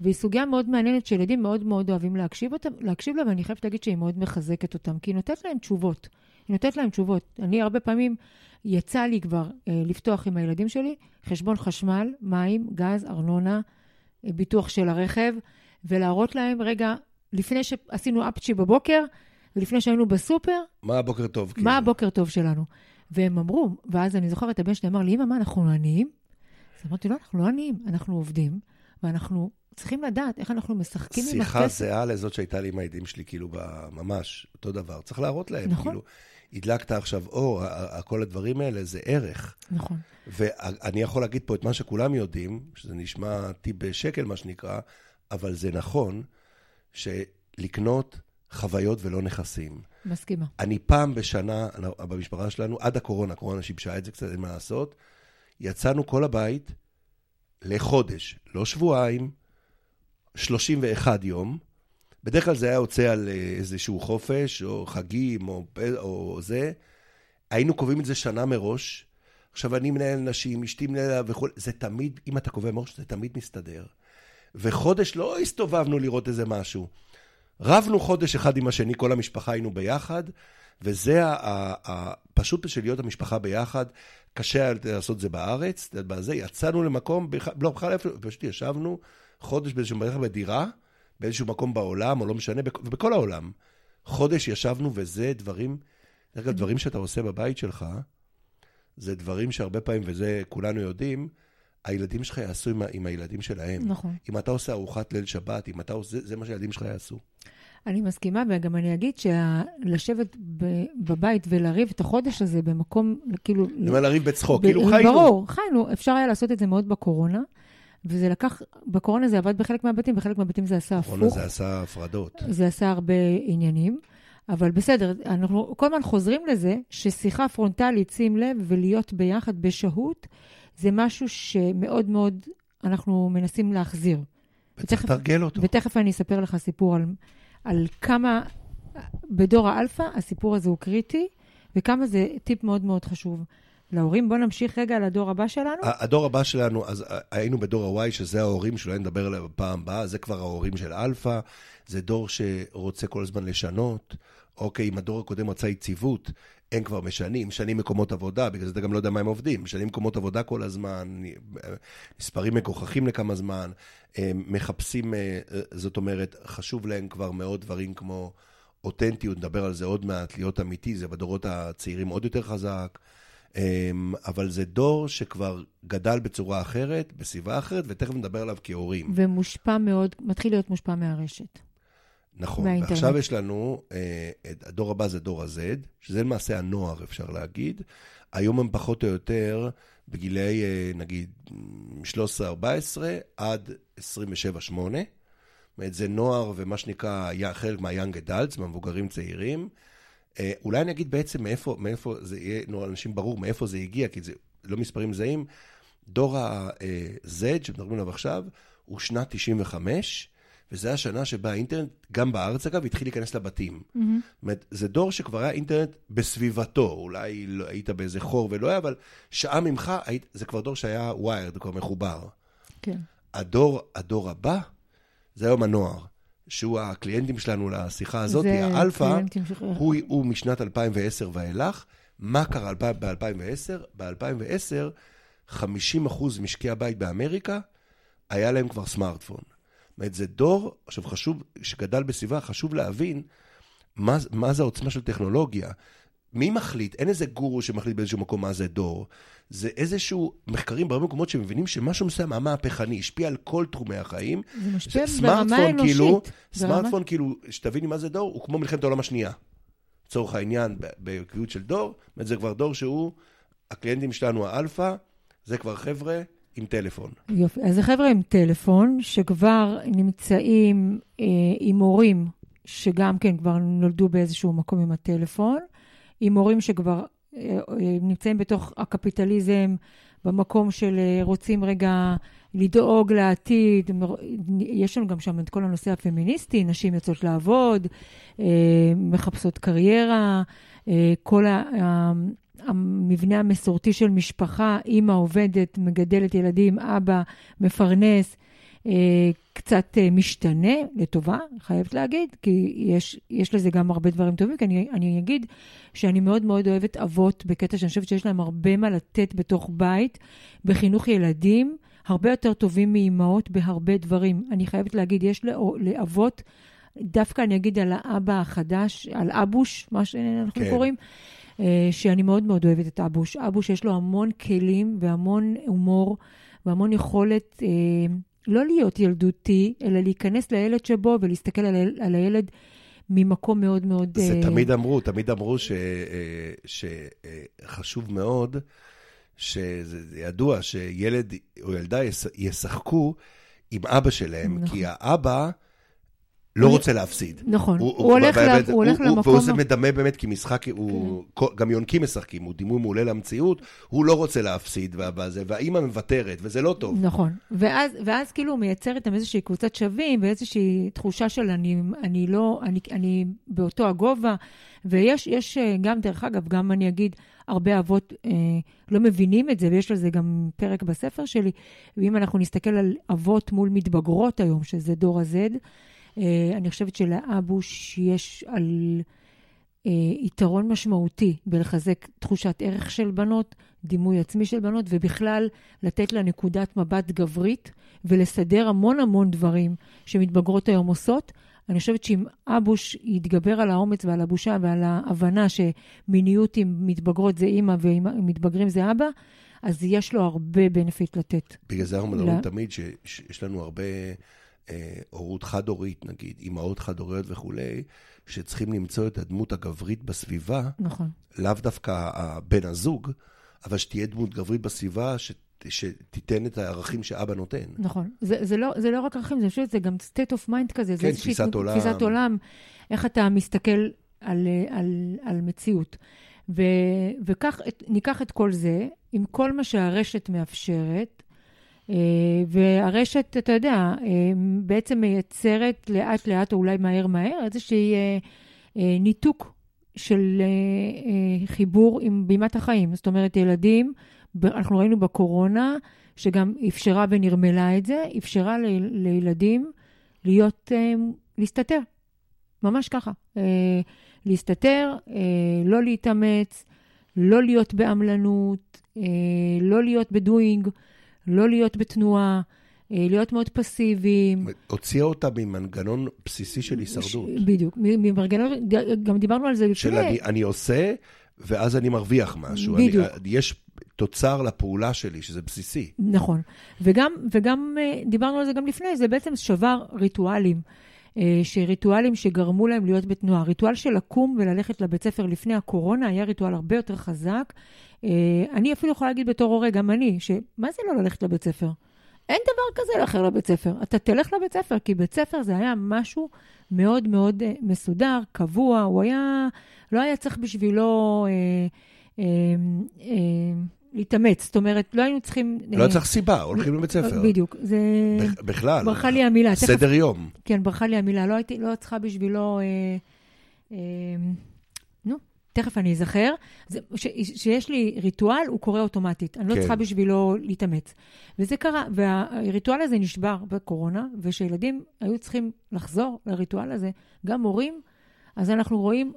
והיא סוגיה מאוד מעניינת שילדים מאוד מאוד אוהבים להקשיב, אותם, להקשיב לה, ואני חייבת להגיד שהיא מאוד מחזקת אותם, כי היא נותנת להם תשובות. היא נותנת להם תשובות. אני הרבה פעמים, יצא לי כבר אה, לפתוח עם הילדים שלי חשבון חשמל, מים, גז, ארנונה, אה, ביטוח של הרכב, ולהראות להם, רגע, לפני שעשינו אפצ'י בבוקר, ולפני שהיינו בסופר, מה הבוקר טוב? מה כאילו? הבוקר טוב שלנו? והם אמרו, ואז אני זוכרת, הבן שלי אמר לי, אמא, מה, אנחנו עניים? אז אמרתי, לא, אנחנו לא עניים, אנחנו עובדים, ואנחנו צריכים לדעת איך אנחנו משחקים עם הכסף. שיחה זהה לזאת שהייתה לי עם הילדים שלי, כאילו, ממש אותו דבר. צריך להראות להם, נכון. כאילו, הדלקת עכשיו אור, כל הדברים האלה, זה ערך. נכון. ואני יכול להגיד פה את מה שכולם יודעים, שזה נשמע טיפ בשקל, מה שנקרא, אבל זה נכון שלקנות חוויות ולא נכסים. מסכימה. אני פעם בשנה, במשפחה שלנו, עד הקורונה, הקורונה שיבשה את זה קצת, אין מה לעשות, יצאנו כל הבית לחודש, לא שבועיים, 31 יום. בדרך כלל זה היה יוצא על אה, איזשהו חופש, או חגים, או, או זה. היינו קובעים את זה שנה מראש. עכשיו, אני מנהל נשים, אשתי מנהל וכו', זה תמיד, אם אתה קובע מראש, זה תמיד מסתדר. וחודש לא הסתובבנו לראות איזה משהו. רבנו חודש אחד עם השני, כל המשפחה היינו ביחד, וזה ה- ה- ה- פשוט בשביל להיות המשפחה ביחד. קשה היה לעשות זה בארץ, בזה, יצאנו למקום, לא, בכלל פשוט ישבנו חודש באיזשהו בערך בדירה, באיזשהו מקום בעולם, או לא משנה, בכ- ובכל העולם. חודש ישבנו, וזה דברים, דרך אגב, דברים שאתה עושה בבית שלך, זה דברים שהרבה פעמים, וזה כולנו יודעים, הילדים שלך יעשו עם, עם הילדים שלהם. נכון. אם אתה עושה ארוחת ליל שבת, אם אתה עושה, זה מה שהילדים שלך יעשו. אני מסכימה, וגם אני אגיד שלשבת בבית ולריב את החודש הזה במקום, כאילו... אני אומר לריב בצחוק, ב- כאילו חיינו. ברור, חיינו. אפשר היה לעשות את זה מאוד בקורונה, וזה לקח, בקורונה זה עבד בחלק מהבתים, בחלק מהבתים זה עשה הפוך. זה עשה הפרדות. זה עשה הרבה עניינים, אבל בסדר, אנחנו כל הזמן חוזרים לזה ששיחה פרונטלית, שים לב, ולהיות ביחד בשהות, זה משהו שמאוד מאוד אנחנו מנסים להחזיר. וצריך לתרגל אותו. ותכף אני אספר לך סיפור על, על כמה בדור האלפא הסיפור הזה הוא קריטי, וכמה זה טיפ מאוד מאוד חשוב להורים. בואו נמשיך רגע לדור הבא שלנו. הדור הבא שלנו, אז היינו בדור ה- Y, שזה ההורים, שאולי נדבר עליהם בפעם הבאה, זה כבר ההורים של אלפא, זה דור שרוצה כל הזמן לשנות. אוקיי, אם הדור הקודם רצה יציבות, הם כבר משנים, משנים מקומות עבודה, בגלל זה אתה גם לא יודע מה הם עובדים, משנים מקומות עבודה כל הזמן, מספרים מגוחכים לכמה זמן, הם מחפשים, אה, זאת אומרת, חשוב להם כבר מאוד דברים כמו אותנטיות, נדבר על זה עוד מעט, להיות אמיתי, זה בדורות הצעירים עוד יותר חזק. אמ, אבל זה דור שכבר גדל בצורה אחרת, בסביבה אחרת, ותכף נדבר עליו כהורים. ומושפע מאוד, מתחיל להיות מושפע מהרשת. נכון. מהאינטרנט. ועכשיו יש לנו, אה, הדור הבא זה דור ה-Z, שזה למעשה הנוער, אפשר להגיד. היום הם פחות או יותר בגילאי, אה, נגיד, 13-14 עד 27-8. זאת אומרת, זה נוער ומה שנקרא, חלק מה-young adults, מהמבוגרים צעירים. אה, אולי אני אגיד בעצם מאיפה, מאיפה זה יהיה, נו, לאנשים ברור מאיפה זה הגיע, כי זה לא מספרים זהים. דור ה-Z, שמדברים עליו עכשיו, הוא שנת 95, וזו השנה שבה האינטרנט, גם בארץ אגב, התחיל להיכנס לבתים. זאת אומרת, זה דור שכבר היה אינטרנט בסביבתו, אולי לא, היית באיזה חור ולא היה, אבל שעה ממך, היית, זה כבר דור שהיה wired, כבר מחובר. כן. הדור, הדור הבא, זה היום הנוער, שהוא הקליינטים שלנו לשיחה הזאת, האלפא, הוא, הוא משנת 2010 ואילך. מה קרה ב-2010? ב-2010, 50% משקי הבית באמריקה, היה להם כבר סמארטפון. זאת אומרת, זה דור, עכשיו חשוב, שגדל בסביבה, חשוב להבין מה, מה זה העוצמה של טכנולוגיה. מי מחליט? אין איזה גורו שמחליט באיזשהו מקום מה זה דור. זה איזשהו מחקרים בהרבה מקומות שמבינים שמשהו מסוים מהפכני, השפיע על כל תחומי החיים. זה משפיע ברמה אנושית. כאילו, ברמה- סמארטפון כאילו, שתביני מה זה דור, הוא כמו מלחמת העולם השנייה. לצורך העניין, בקביעות של דור, זה כבר דור שהוא, הקליינטים שלנו האלפא, זה כבר חבר'ה עם טלפון. יופי. אז זה חבר'ה עם טלפון, שכבר נמצאים אה, עם הורים, שגם כן כבר נולדו באיזשהו מקום עם הטלפון, עם הורים שכבר אה, אה, נמצאים בתוך הקפיטליזם, במקום של אה, רוצים רגע לדאוג לעתיד. יש לנו גם שם את כל הנושא הפמיניסטי, נשים יוצאות לעבוד, מחפשות קריירה, כל המבנה המסורתי של משפחה, אימא עובדת, מגדלת ילדים, אבא מפרנס, קצת אה, משתנה לטובה, חייבת להגיד, כי יש, יש לזה גם הרבה דברים טובים, כי אני, אני אגיד שאני מאוד מאוד אוהבת אבות בקטע שאני חושבת שיש להם הרבה מה לתת בתוך בית, בחינוך ילדים, הרבה יותר טובים מאימהות בהרבה דברים. אני חייבת להגיד, יש לא- לאבות, דווקא אני אגיד על האבא החדש, על אבוש, מה שאנחנו כן. קוראים, אה, שאני מאוד מאוד אוהבת את אבוש. אבוש יש לו המון כלים והמון הומור והמון יכולת אה, לא להיות ילדותי, אלא להיכנס לילד שבו ולהסתכל על, על הילד ממקום מאוד מאוד... זה אה, תמיד אמרו, תמיד אמרו שחשוב מאוד, שזה ידוע שילד או ילדה יש- ישחקו עם אבא שלהם, נכון. כי האבא לא רוצה להפסיד. נכון, הוא הולך למקום... והוא מדמה באמת, כי משחק, כן. גם יונקים משחקים, הוא דימוי מעולה למציאות, הוא לא רוצה להפסיד, והאימא מוותרת, וזה לא טוב. נכון, ואז כאילו הוא מייצר איתם איזושהי קבוצת שווים, ואיזושהי תחושה של אני לא, אני באותו הגובה, ויש אה, גם, דרך אגב, גם אני אגיד, הרבה אבות אה, לא מבינים את זה, ויש לזה גם פרק בספר שלי. ואם אנחנו נסתכל על אבות מול מתבגרות היום, שזה דור ה-Z, אני חושבת שלאבוש יש על אה, יתרון משמעותי בלחזק תחושת ערך של בנות, דימוי עצמי של בנות, ובכלל לתת לה נקודת מבט גברית ולסדר המון המון דברים שמתבגרות היום עושות. אני חושבת שאם אבוש יתגבר על האומץ ועל הבושה ועל ההבנה שמיניות עם מתבגרות זה אימא ועם מתבגרים זה אבא, אז יש לו הרבה בנפיט לתת. בגלל זה אנחנו מדברים תמיד שיש לנו הרבה אה, הורות חד-הורית, נגיד, אימהות חד-הוריות וכולי, שצריכים למצוא את הדמות הגברית בסביבה. נכון. לאו דווקא בן הזוג, אבל שתהיה דמות גברית בסביבה, ש... שתיתן את הערכים שאבא נותן. נכון. זה, זה, לא, זה לא רק ערכים, זה, זה גם state of mind כזה. כן, תפיסת עולם. תפיסת עולם, איך אתה מסתכל על, על, על מציאות. ו, וכך, ניקח את כל זה, עם כל מה שהרשת מאפשרת, והרשת, אתה יודע, אה, בעצם מייצרת לאט-לאט, או אולי מהר-מהר, איזושהי אה, ניתוק של חיבור עם בימת החיים. זאת אומרת, ילדים, אנחנו ראינו בקורונה, שגם אפשרה ונרמלה את זה, אפשרה לילדים להיות, להסתתר. ממש ככה. להסתתר, לא להתאמץ, לא להיות בעמלנות, לא להיות בדואינג. לא להיות בתנועה, אה, להיות מאוד פסיביים. הוציאה אותה ממנגנון בסיסי של הישרדות. בדיוק, ממנגנון, גם דיברנו על זה לפני. של אני, אני עושה, ואז אני מרוויח משהו. בדיוק. אני, יש תוצר לפעולה שלי, שזה בסיסי. נכון. וגם, וגם אה, דיברנו על זה גם לפני, זה בעצם שבר ריטואלים. אה, שריטואלים שגרמו להם להיות בתנועה. הריטואל של לקום וללכת לבית ספר לפני הקורונה היה ריטואל הרבה יותר חזק. אה, אני אפילו יכולה להגיד בתור הורה, גם אני, שמה זה לא ללכת לבית ספר? אין דבר כזה לאחר לבית ספר. אתה תלך לבית ספר, כי בית ספר זה היה משהו מאוד מאוד אה, מסודר, קבוע, הוא היה, לא היה צריך בשבילו... אה, אה, אה, להתאמץ. זאת אומרת, לא היינו צריכים... לא צריך סיבה, הולכים לבית ספר. בדיוק, זה... בכלל. ברחה לי המילה. סדר יום. כן, ברחה לי המילה. לא הייתי, לא צריכה בשבילו... אה, אה, תכף אני אזכר. שיש לי ריטואל, הוא קורה אוטומטית. אני לא כן. צריכה בשבילו להתאמץ. וזה קרה, והריטואל הזה נשבר בקורונה, ושילדים היו צריכים לחזור לריטואל הזה, גם מורים, אז אנחנו רואים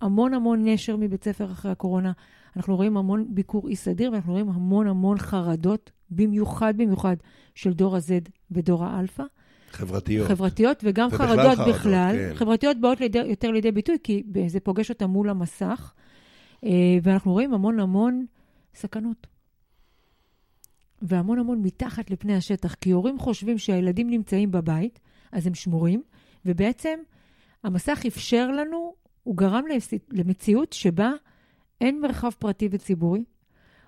המון המון נשר מבית ספר אחרי הקורונה. אנחנו רואים המון ביקור אי סדיר, ואנחנו רואים המון המון חרדות, במיוחד במיוחד של דור ה-Z ודור האלפא. חברתיות. חברתיות, וגם חרדות חרדות בכלל. כן. חברתיות באות לידי, יותר לידי ביטוי, כי זה פוגש אותם מול המסך, אה, ואנחנו רואים המון המון סכנות. והמון המון מתחת לפני השטח, כי הורים חושבים שהילדים נמצאים בבית, אז הם שמורים, ובעצם המסך אפשר לנו, הוא גרם למציאות שבה אין מרחב פרטי וציבורי.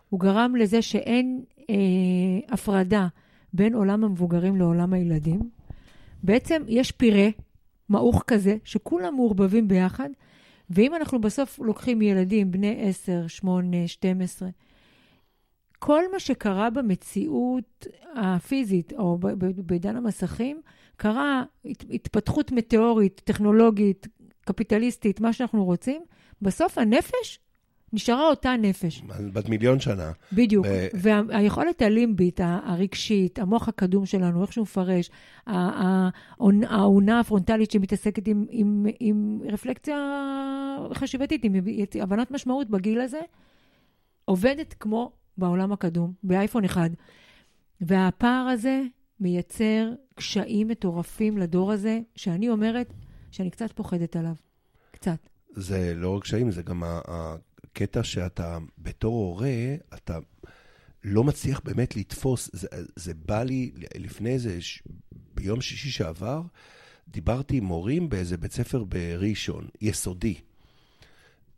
הוא גרם לזה שאין אה, הפרדה בין עולם המבוגרים לעולם הילדים. בעצם יש פירה, מעוך כזה, שכולם מעורבבים ביחד, ואם אנחנו בסוף לוקחים ילדים בני 10, 8, 12, כל מה שקרה במציאות הפיזית, או בעידן המסכים, קרה התפתחות מטאורית, טכנולוגית, קפיטליסטית, מה שאנחנו רוצים, בסוף הנפש נשארה אותה נפש. בת מיליון שנה. בדיוק. ב... והיכולת הלימבית, הרגשית, המוח הקדום שלנו, איך שהוא מפרש, האונה הפרונטלית שמתעסקת עם, עם, עם רפלקציה חשיבתית, עם הבנת משמעות בגיל הזה, עובדת כמו בעולם הקדום, באייפון אחד. והפער הזה מייצר קשיים מטורפים לדור הזה, שאני אומרת שאני קצת פוחדת עליו. קצת. זה לא רק קשיים, זה גם קטע שאתה, בתור הורה, אתה לא מצליח באמת לתפוס. זה, זה בא לי לפני איזה, ביום שישי שעבר, דיברתי עם מורים באיזה בית ספר בראשון, יסודי.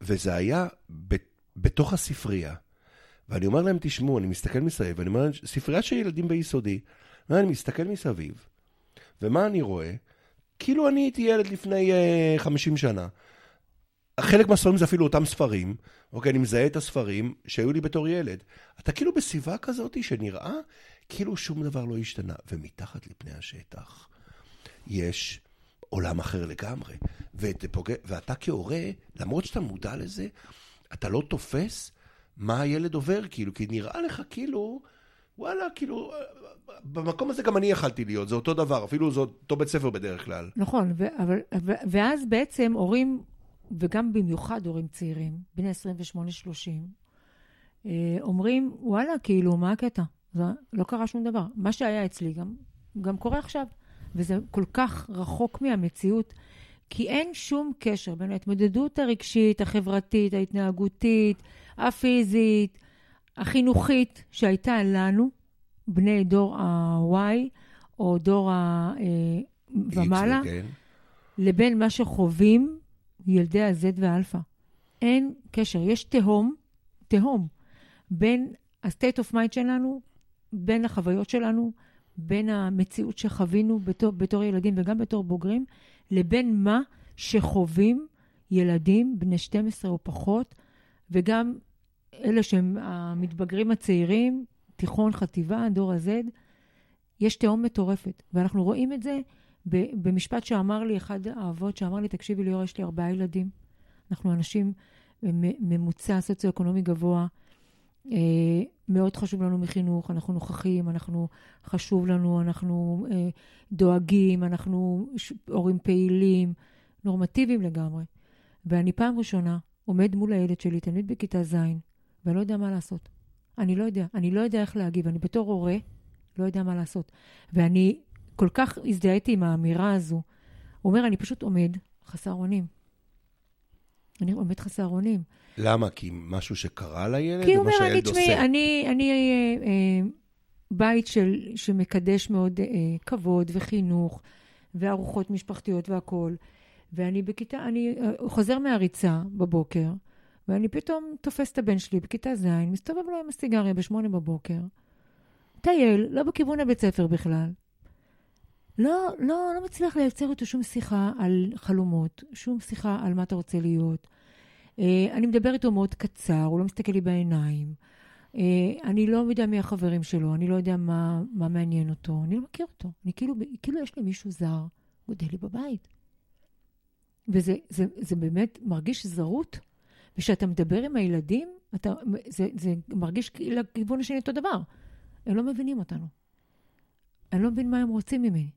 וזה היה ב, בתוך הספרייה. ואני אומר להם, תשמעו, אני מסתכל מסביב, ואני אומר ספרייה של ילדים ביסודי. אני מסתכל מסביב, ומה אני רואה? כאילו אני הייתי ילד לפני uh, 50 שנה. חלק מהספרים זה אפילו אותם ספרים, אוקיי, אני מזהה את הספרים שהיו לי בתור ילד. אתה כאילו בסביבה כזאת שנראה כאילו שום דבר לא השתנה. ומתחת לפני השטח יש עולם אחר לגמרי. ותפוגע, ואתה כהורה, למרות שאתה מודע לזה, אתה לא תופס מה הילד עובר, כאילו, כי נראה לך כאילו, וואלה, כאילו, במקום הזה גם אני יכלתי להיות, זה אותו דבר, אפילו זה אותו בית ספר בדרך כלל. נכון, ו- אבל, ו- ואז בעצם הורים, וגם במיוחד הורים צעירים, בני 28-30, אה, אומרים, וואלה, כאילו, מה הקטע? זה לא קרה שום דבר. מה שהיה אצלי גם, גם קורה עכשיו. וזה כל כך רחוק מהמציאות, כי אין שום קשר בין ההתמודדות הרגשית, החברתית, ההתנהגותית, הפיזית, החינוכית שהייתה לנו, בני דור ה-Y או דור ה... ומעלה, כן. לבין מה שחווים ילדי ה-Z והאלפא. אין קשר. יש תהום, תהום, בין ה-state of mind שלנו, בין החוויות שלנו, בין המציאות שחווינו בתור, בתור ילדים וגם בתור בוגרים, לבין מה שחווים ילדים בני 12 או פחות, וגם אלה שהם המתבגרים הצעירים, תיכון, חטיבה, דור ה-Z, יש תהום מטורפת. ואנחנו רואים את זה במשפט שאמר לי אחד האבות, שאמר לי, תקשיבי ליאור, יש לי ארבעה ילדים. אנחנו אנשים ממוצע סוציו-אקונומי גבוה. אה, מאוד חשוב לנו מחינוך, אנחנו נוכחים, אנחנו, חשוב לנו, אנחנו אה, דואגים, אנחנו הורים פעילים, נורמטיביים לגמרי. ואני פעם ראשונה עומד מול הילד שלי, תלמיד בכיתה ז', ואני לא יודע מה לעשות. אני לא יודע, אני לא יודע איך להגיב. אני בתור הורה לא יודע מה לעשות. ואני כל כך הזדהיתי עם האמירה הזו. הוא אומר, אני פשוט עומד חסר אונים. אני עומד חסר אונים. למה? כי משהו שקרה לילד? כי הוא אומר, אני, תשמעי, אני, אני אה, אה, בית של, שמקדש מאוד אה, כבוד וחינוך וארוחות משפחתיות והכול. ואני בכיתה, אני אה, חוזר מהריצה בבוקר, ואני פתאום תופס את הבן שלי בכיתה ז', מסתובב לו עם הסיגריה בשמונה בבוקר, טייל, לא בכיוון הבית ספר בכלל. לא, לא, לא מצליח לייצר איתו שום שיחה על חלומות, שום שיחה על מה אתה רוצה להיות. אה, אני מדבר איתו מאוד קצר, הוא לא מסתכל לי בעיניים. אה, אני לא יודע מי החברים שלו, אני לא יודע מה, מה מעניין אותו, אני לא מכיר אותו. אני כאילו, כאילו יש לי מישהו זר, גודל לי בבית. וזה זה, זה באמת מרגיש זרות. וכשאתה מדבר עם הילדים, אתה, זה, זה מרגיש לכיוון השני אותו דבר. הם לא מבינים אותנו. אני לא מבין מה הם רוצים ממני.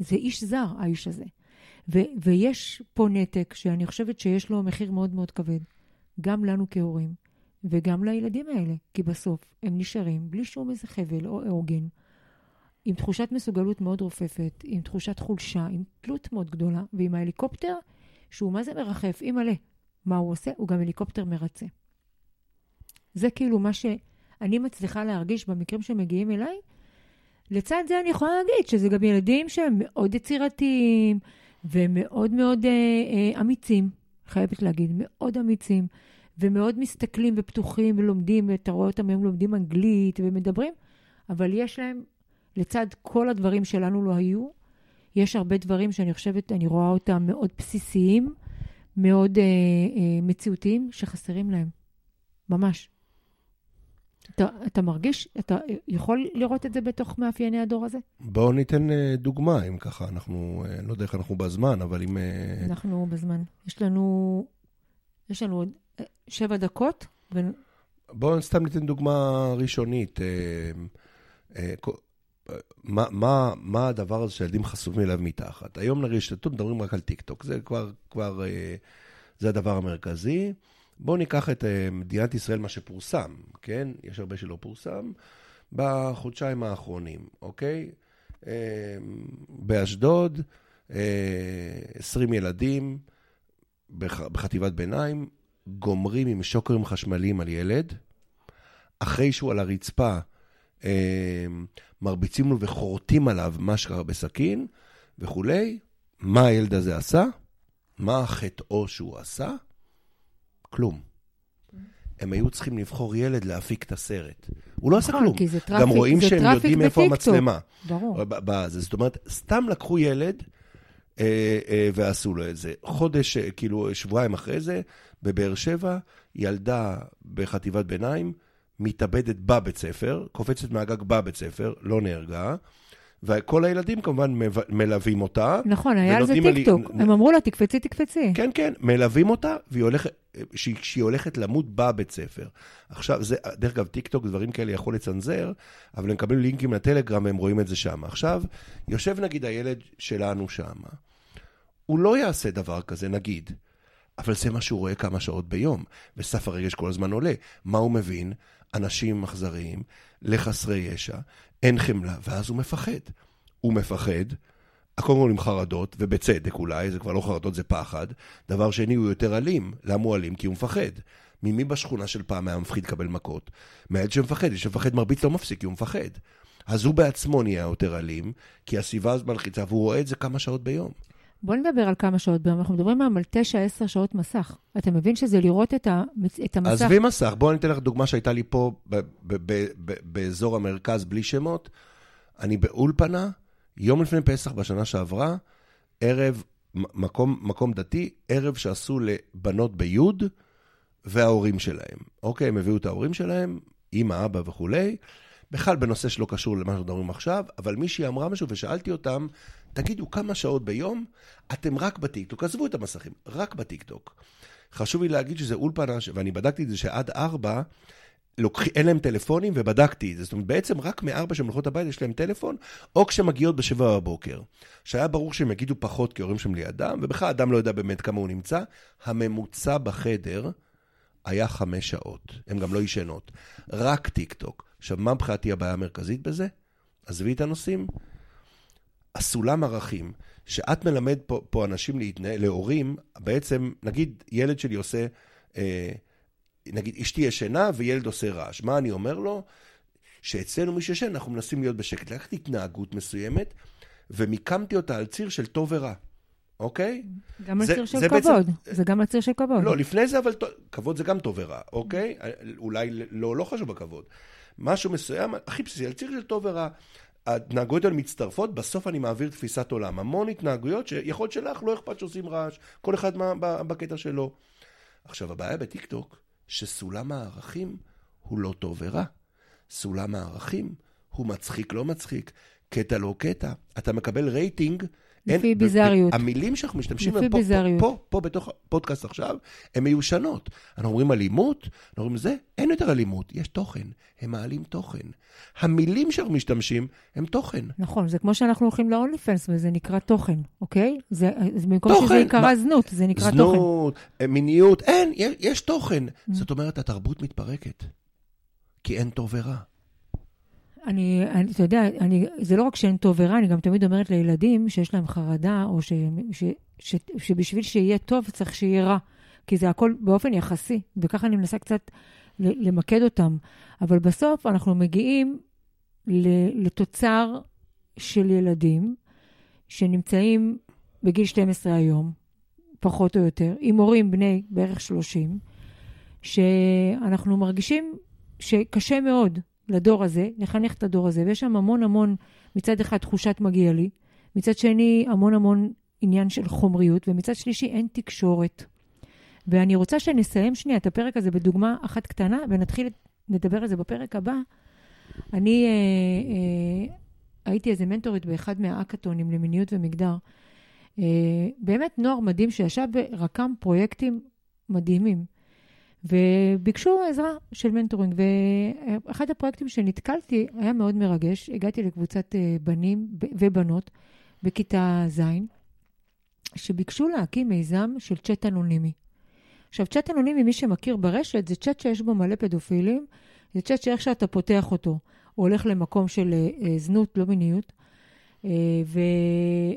זה איש זר, האיש הזה. ו- ויש פה נתק שאני חושבת שיש לו מחיר מאוד מאוד כבד, גם לנו כהורים וגם לילדים האלה, כי בסוף הם נשארים בלי שום איזה חבל או עוגן, עם תחושת מסוגלות מאוד רופפת, עם תחושת חולשה, עם תלות מאוד גדולה, ועם ההליקופטר, שהוא מה זה מרחף, מלא. מה הוא עושה? הוא גם הליקופטר מרצה. זה כאילו מה שאני מצליחה להרגיש במקרים שמגיעים אליי. לצד זה אני יכולה להגיד שזה גם ילדים שהם מאוד יצירתיים, ומאוד מאוד אה, אה, אמיצים, חייבת להגיד, מאוד אמיצים, ומאוד מסתכלים ופתוחים ולומדים, ואתה רואה אותם היום לומדים אנגלית ומדברים, אבל יש להם, לצד כל הדברים שלנו לא היו, יש הרבה דברים שאני חושבת, אני רואה אותם מאוד בסיסיים, מאוד אה, אה, מציאותיים, שחסרים להם. ממש. אתה, אתה מרגיש, אתה יכול לראות את זה בתוך מאפייני הדור הזה? בואו ניתן אה, דוגמה, אם ככה, אנחנו, אני אה, לא יודע איך אנחנו בזמן, אבל אם... אה, אנחנו בזמן. יש לנו, יש לנו עוד שבע דקות. ו... בואו סתם ניתן דוגמה ראשונית. מה, מה, מה הדבר הזה שילדים חשופים אליו מתחת? היום לרשתות מדברים רק על טיק טוק, זה כבר, כבר, זה הדבר המרכזי. בואו ניקח את uh, מדינת ישראל, מה שפורסם, כן? יש הרבה שלא פורסם, בחודשיים האחרונים, אוקיי? Uh, באשדוד, uh, אה, 20 ילדים בח, בחטיבת ביניים, גומרים עם שוקרים חשמליים על ילד, אחרי שהוא על הרצפה, מרביצים לו וחורטים עליו מה שקרה בסכין וכולי. מה הילד הזה עשה? מה חטאו שהוא עשה? כלום. הם היו צריכים לבחור ילד להפיק את הסרט. הוא לא עשה נכון, כלום. כי זה traffic, גם רואים שהם יודעים איפה המצלמה. ברור. זאת אומרת, סתם לקחו ילד, אה, אה, ועשו לו את זה. חודש, אה, כאילו, שבועיים אחרי זה, בבאר שבע, ילדה בחטיבת ביניים, מתאבדת בבית ספר, קופצת מהגג בבית ספר, לא נהרגה. וכל הילדים כמובן מלווים אותה. נכון, היה על זה טיקטוק. לי... הם אמרו לה, תקפצי, תקפצי. כן, כן, מלווים אותה, והיא הולכת, שהיא, שהיא הולכת למות בבית ספר. עכשיו, זה, דרך אגב, טיקטוק, דברים כאלה יכול לצנזר, אבל הם מקבלים לינקים ל Telegram והם רואים את זה שם. עכשיו, יושב נגיד הילד שלנו שם, הוא לא יעשה דבר כזה, נגיד, אבל זה מה שהוא רואה כמה שעות ביום, וסף הרגש כל הזמן עולה. מה הוא מבין? אנשים אכזריים, לחסרי ישע, אין חמלה, ואז הוא מפחד. הוא מפחד, קודם כל עם חרדות, ובצדק אולי, זה כבר לא חרדות, זה פחד. דבר שני, הוא יותר אלים. למה הוא אלים? כי הוא מפחד. ממי בשכונה של פעם היה מפחיד לקבל מכות? מהילד שמפחד, יש שמפחד מרביץ לא מפסיק, כי הוא מפחד. אז הוא בעצמו נהיה יותר אלים, כי הסביבה הזאת מלחיצה, והוא רואה את זה כמה שעות ביום. בוא נדבר על כמה שעות ביום. אנחנו מדברים היום על 9-10 שעות מסך. אתה מבין שזה לראות את, ה, את המסך? עזבי מסך. בואו אני אתן לך דוגמה שהייתה לי פה באזור המרכז, בלי שמות. אני באולפנה, יום לפני פסח בשנה שעברה, ערב, מקום, מקום דתי, ערב שעשו לבנות ביוד וההורים שלהם. אוקיי, הם הביאו את ההורים שלהם, אימא, אבא וכולי. בכלל בנושא שלא קשור למה שאנחנו מדברים עכשיו, אבל מישהי אמרה משהו ושאלתי אותם, תגידו, כמה שעות ביום אתם רק בטיקטוק? עזבו את המסכים, רק בטיקטוק. חשוב לי להגיד שזה אולפנה, ואני בדקתי את זה שעד ארבע, לוקח, אין להם טלפונים ובדקתי את זה. זאת אומרת, בעצם רק מארבע שהן הולכות הביתה יש להם טלפון, או כשהן מגיעות בשבע בבוקר. שהיה ברור שהם יגידו פחות כי ההורים שם לידם, ובכלל אדם לא יודע באמת כמה הוא נמצא. הממוצע בחדר היה חמש שעות. הן גם לא ישנות. רק טיקטוק. עכשיו, מה מבחינתי הבעיה המרכזית בזה? עזבי את הנושאים. הסולם ערכים, שאת מלמד פה, פה אנשים להתנהל, להורים, בעצם, נגיד ילד שלי עושה, אה, נגיד אשתי ישנה וילד עושה רעש. מה אני אומר לו? שאצלנו מי שישן, אנחנו מנסים להיות בשקט. לקחתי התנהגות מסוימת, ומיקמתי אותה על ציר של טוב ורע. אוקיי? גם על ציר של כבוד. בעצם... זה גם על ציר של כבוד. לא, לפני זה, אבל כבוד זה גם טוב ורע, אוקיי? אולי לא, לא חשוב הכבוד. משהו מסוים, הכי בסיסי, על ציר של טוב ורע. ההתנהגויות האלה מצטרפות, בסוף אני מעביר תפיסת עולם. המון התנהגויות שיכול להיות שלך לא אכפת שעושים רעש, כל אחד מה, בקטע שלו. עכשיו, הבעיה בטיקטוק, שסולם הערכים הוא לא טוב ורע. סולם הערכים הוא מצחיק לא מצחיק, קטע לא קטע. אתה מקבל רייטינג לפי ביזריות. המילים שאנחנו משתמשים לפי ביזריות. פה, פה, פה בתוך הפודקאסט עכשיו, הן מיושנות. אנחנו אומרים אלימות, אנחנו אומרים זה, אין יותר אלימות, יש תוכן. הם מעלים תוכן. המילים שאנחנו משתמשים הם תוכן. נכון, זה כמו שאנחנו הולכים ל-only fans וזה נקרא תוכן, אוקיי? זה, זה במקום תוכן, שזה יקרא מה, זנות, זה נקרא זנות, תוכן. זנות, מיניות, אין, יש, יש תוכן. Mm. זאת אומרת, התרבות מתפרקת. כי אין טוב ורע. אני, אני, אתה יודע, אני, זה לא רק שאין טוב ורע, אני גם תמיד אומרת לילדים שיש להם חרדה, או ש, ש, ש, ש, שבשביל שיהיה טוב צריך שיהיה רע. כי זה הכל באופן יחסי, וככה אני מנסה קצת למקד אותם. אבל בסוף אנחנו מגיעים לתוצר של ילדים שנמצאים בגיל 12 היום, פחות או יותר, עם הורים בני בערך 30, שאנחנו מרגישים שקשה מאוד לדור הזה, לחנך את הדור הזה, ויש שם המון המון, מצד אחד תחושת מגיע לי, מצד שני המון המון עניין של חומריות, ומצד שלישי אין תקשורת. ואני רוצה שנסיים שנייה את הפרק הזה בדוגמה אחת קטנה, ונתחיל לדבר על זה בפרק הבא. אני אה, אה, הייתי איזה מנטורית באחד מהאקתונים למיניות ומגדר. אה, באמת נוער מדהים שישב ורקם פרויקטים מדהימים. וביקשו עזרה של מנטורינג. ואחד הפרויקטים שנתקלתי היה מאוד מרגש. הגעתי לקבוצת אה, בנים ובנות בכיתה ז', שביקשו להקים מיזם של צ'אט אנונימי. עכשיו, צ'אט אנונימי, מי שמכיר ברשת, זה צ'אט שיש בו מלא פדופילים. זה צ'אט שאיך שאתה פותח אותו, הוא הולך למקום של אה, זנות, לא מיניות, אה, ו...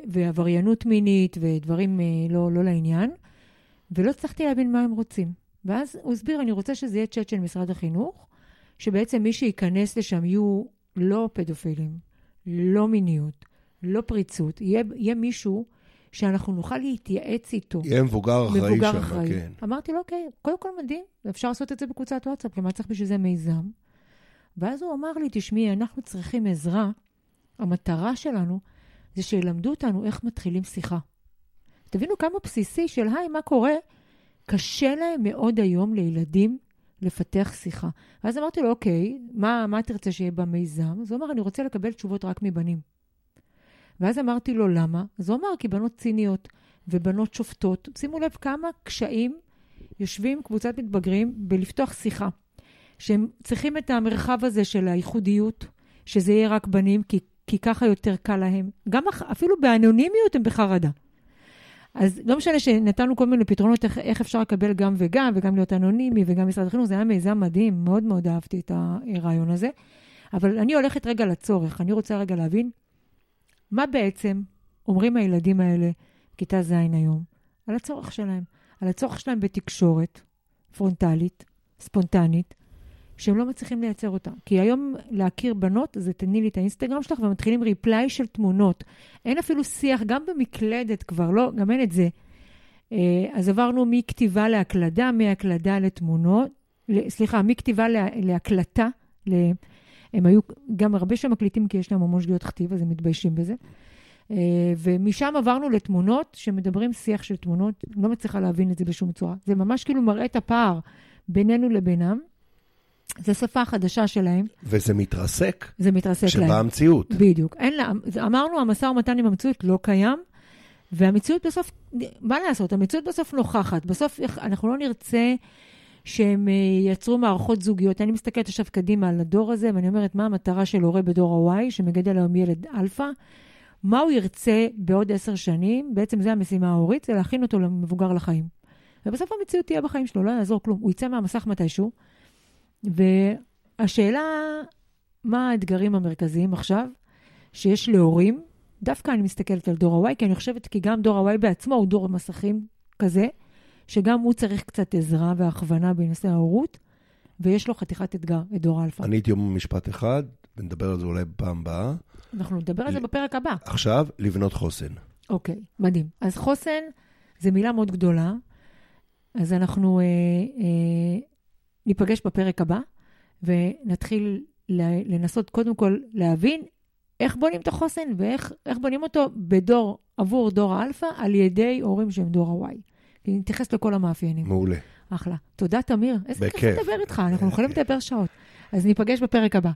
ועבריינות מינית ודברים לא, לא לעניין. ולא הצלחתי להבין מה הם רוצים. ואז הוא הסביר, אני רוצה שזה יהיה צ'אט של משרד החינוך, שבעצם מי שייכנס לשם יהיו לא פדופילים, לא מיניות, לא פריצות, יהיה, יהיה מישהו שאנחנו נוכל להתייעץ איתו. יהיה מבוגר אחראי מבוגר שם, אחראי. כן. אמרתי לו, אוקיי, קודם כל מדהים, אפשר לעשות את זה בקבוצת וואטסאפ, למה צריך בשביל זה מיזם? ואז הוא אמר לי, תשמעי, אנחנו צריכים עזרה, המטרה שלנו זה שילמדו אותנו איך מתחילים שיחה. תבינו כמה בסיסי של, היי, מה קורה? קשה להם מאוד היום לילדים לפתח שיחה. ואז אמרתי לו, אוקיי, מה, מה תרצה שיהיה במיזם? אז הוא אמר, אני רוצה לקבל תשובות רק מבנים. ואז אמרתי לו, למה? אז הוא אמר, כי בנות ציניות ובנות שופטות. שימו לב כמה קשיים יושבים קבוצת מתבגרים בלפתוח שיחה. שהם צריכים את המרחב הזה של הייחודיות, שזה יהיה רק בנים, כי, כי ככה יותר קל להם. גם אפילו באנונימיות הם בחרדה. אז לא משנה שנתנו כל מיני פתרונות איך, איך אפשר לקבל גם וגם, וגם להיות אנונימי, וגם משרד החינוך, זה היה מיזם מדהים, מאוד מאוד אהבתי את הרעיון הזה. אבל אני הולכת רגע לצורך, אני רוצה רגע להבין מה בעצם אומרים הילדים האלה בכיתה ז' היום על הצורך שלהם, על הצורך שלהם בתקשורת פרונטלית, ספונטנית, שהם לא מצליחים לייצר אותה. כי היום להכיר בנות, זה תני לי את האינסטגרם שלך, ומתחילים ריפליי של תמונות. אין אפילו שיח, גם במקלדת כבר, לא, גם אין את זה. אה, אז עברנו מכתיבה להקלדה, מהקלדה לתמונות, סליחה, מכתיבה להקלטה, הם היו גם הרבה שמקליטים כי יש להם המון שגיאות כתיב, אז הם מתביישים בזה. אה, ומשם עברנו לתמונות שמדברים שיח של תמונות, לא מצליחה להבין את זה בשום צורה. זה ממש כאילו מראה את הפער בינינו לבינם. זו שפה חדשה שלהם. וזה מתרסק. זה מתרסק להם. שבאה המציאות. בדיוק. אין לה, אמרנו, המשא ומתן עם המציאות לא קיים, והמציאות בסוף, מה לעשות? המציאות בסוף נוכחת. בסוף אנחנו לא נרצה שהם אה, יצרו מערכות זוגיות. אני מסתכלת עכשיו קדימה על הדור הזה, ואני אומרת, מה המטרה של הורה בדור ה- Y, שמגדל היום ילד אלפא? מה הוא ירצה בעוד עשר שנים? בעצם זו המשימה ההורית, זה להכין אותו למבוגר לחיים. ובסוף המציאות תהיה בחיים שלו, לא יעזור כלום. הוא יצא מהמסך מתישהו, והשאלה, מה האתגרים המרכזיים עכשיו שיש להורים? דווקא אני מסתכלת על דור ה-Y, כי אני חושבת כי גם דור ה-Y בעצמו הוא דור מסכים כזה, שגם הוא צריך קצת עזרה והכוונה בנושא ההורות, ויש לו חתיכת אתגר, את דור האלפא. אני הייתי אומר משפט אחד, ונדבר על זה אולי בפעם הבאה. אנחנו נדבר על זה בפרק הבא. עכשיו, לבנות חוסן. אוקיי, מדהים. אז חוסן זה מילה מאוד גדולה, אז אנחנו אה, אה, ניפגש בפרק הבא, ונתחיל לנסות קודם כל להבין איך בונים את החוסן ואיך בונים אותו בדור, עבור דור האלפא, על ידי הורים שהם דור ה-Y. נתייחס לכל המאפיינים. מעולה. אחלה. תודה, תמיר. איזה כיף לדבר איתך, אנחנו יכולים לדבר שעות. אז ניפגש בפרק הבא.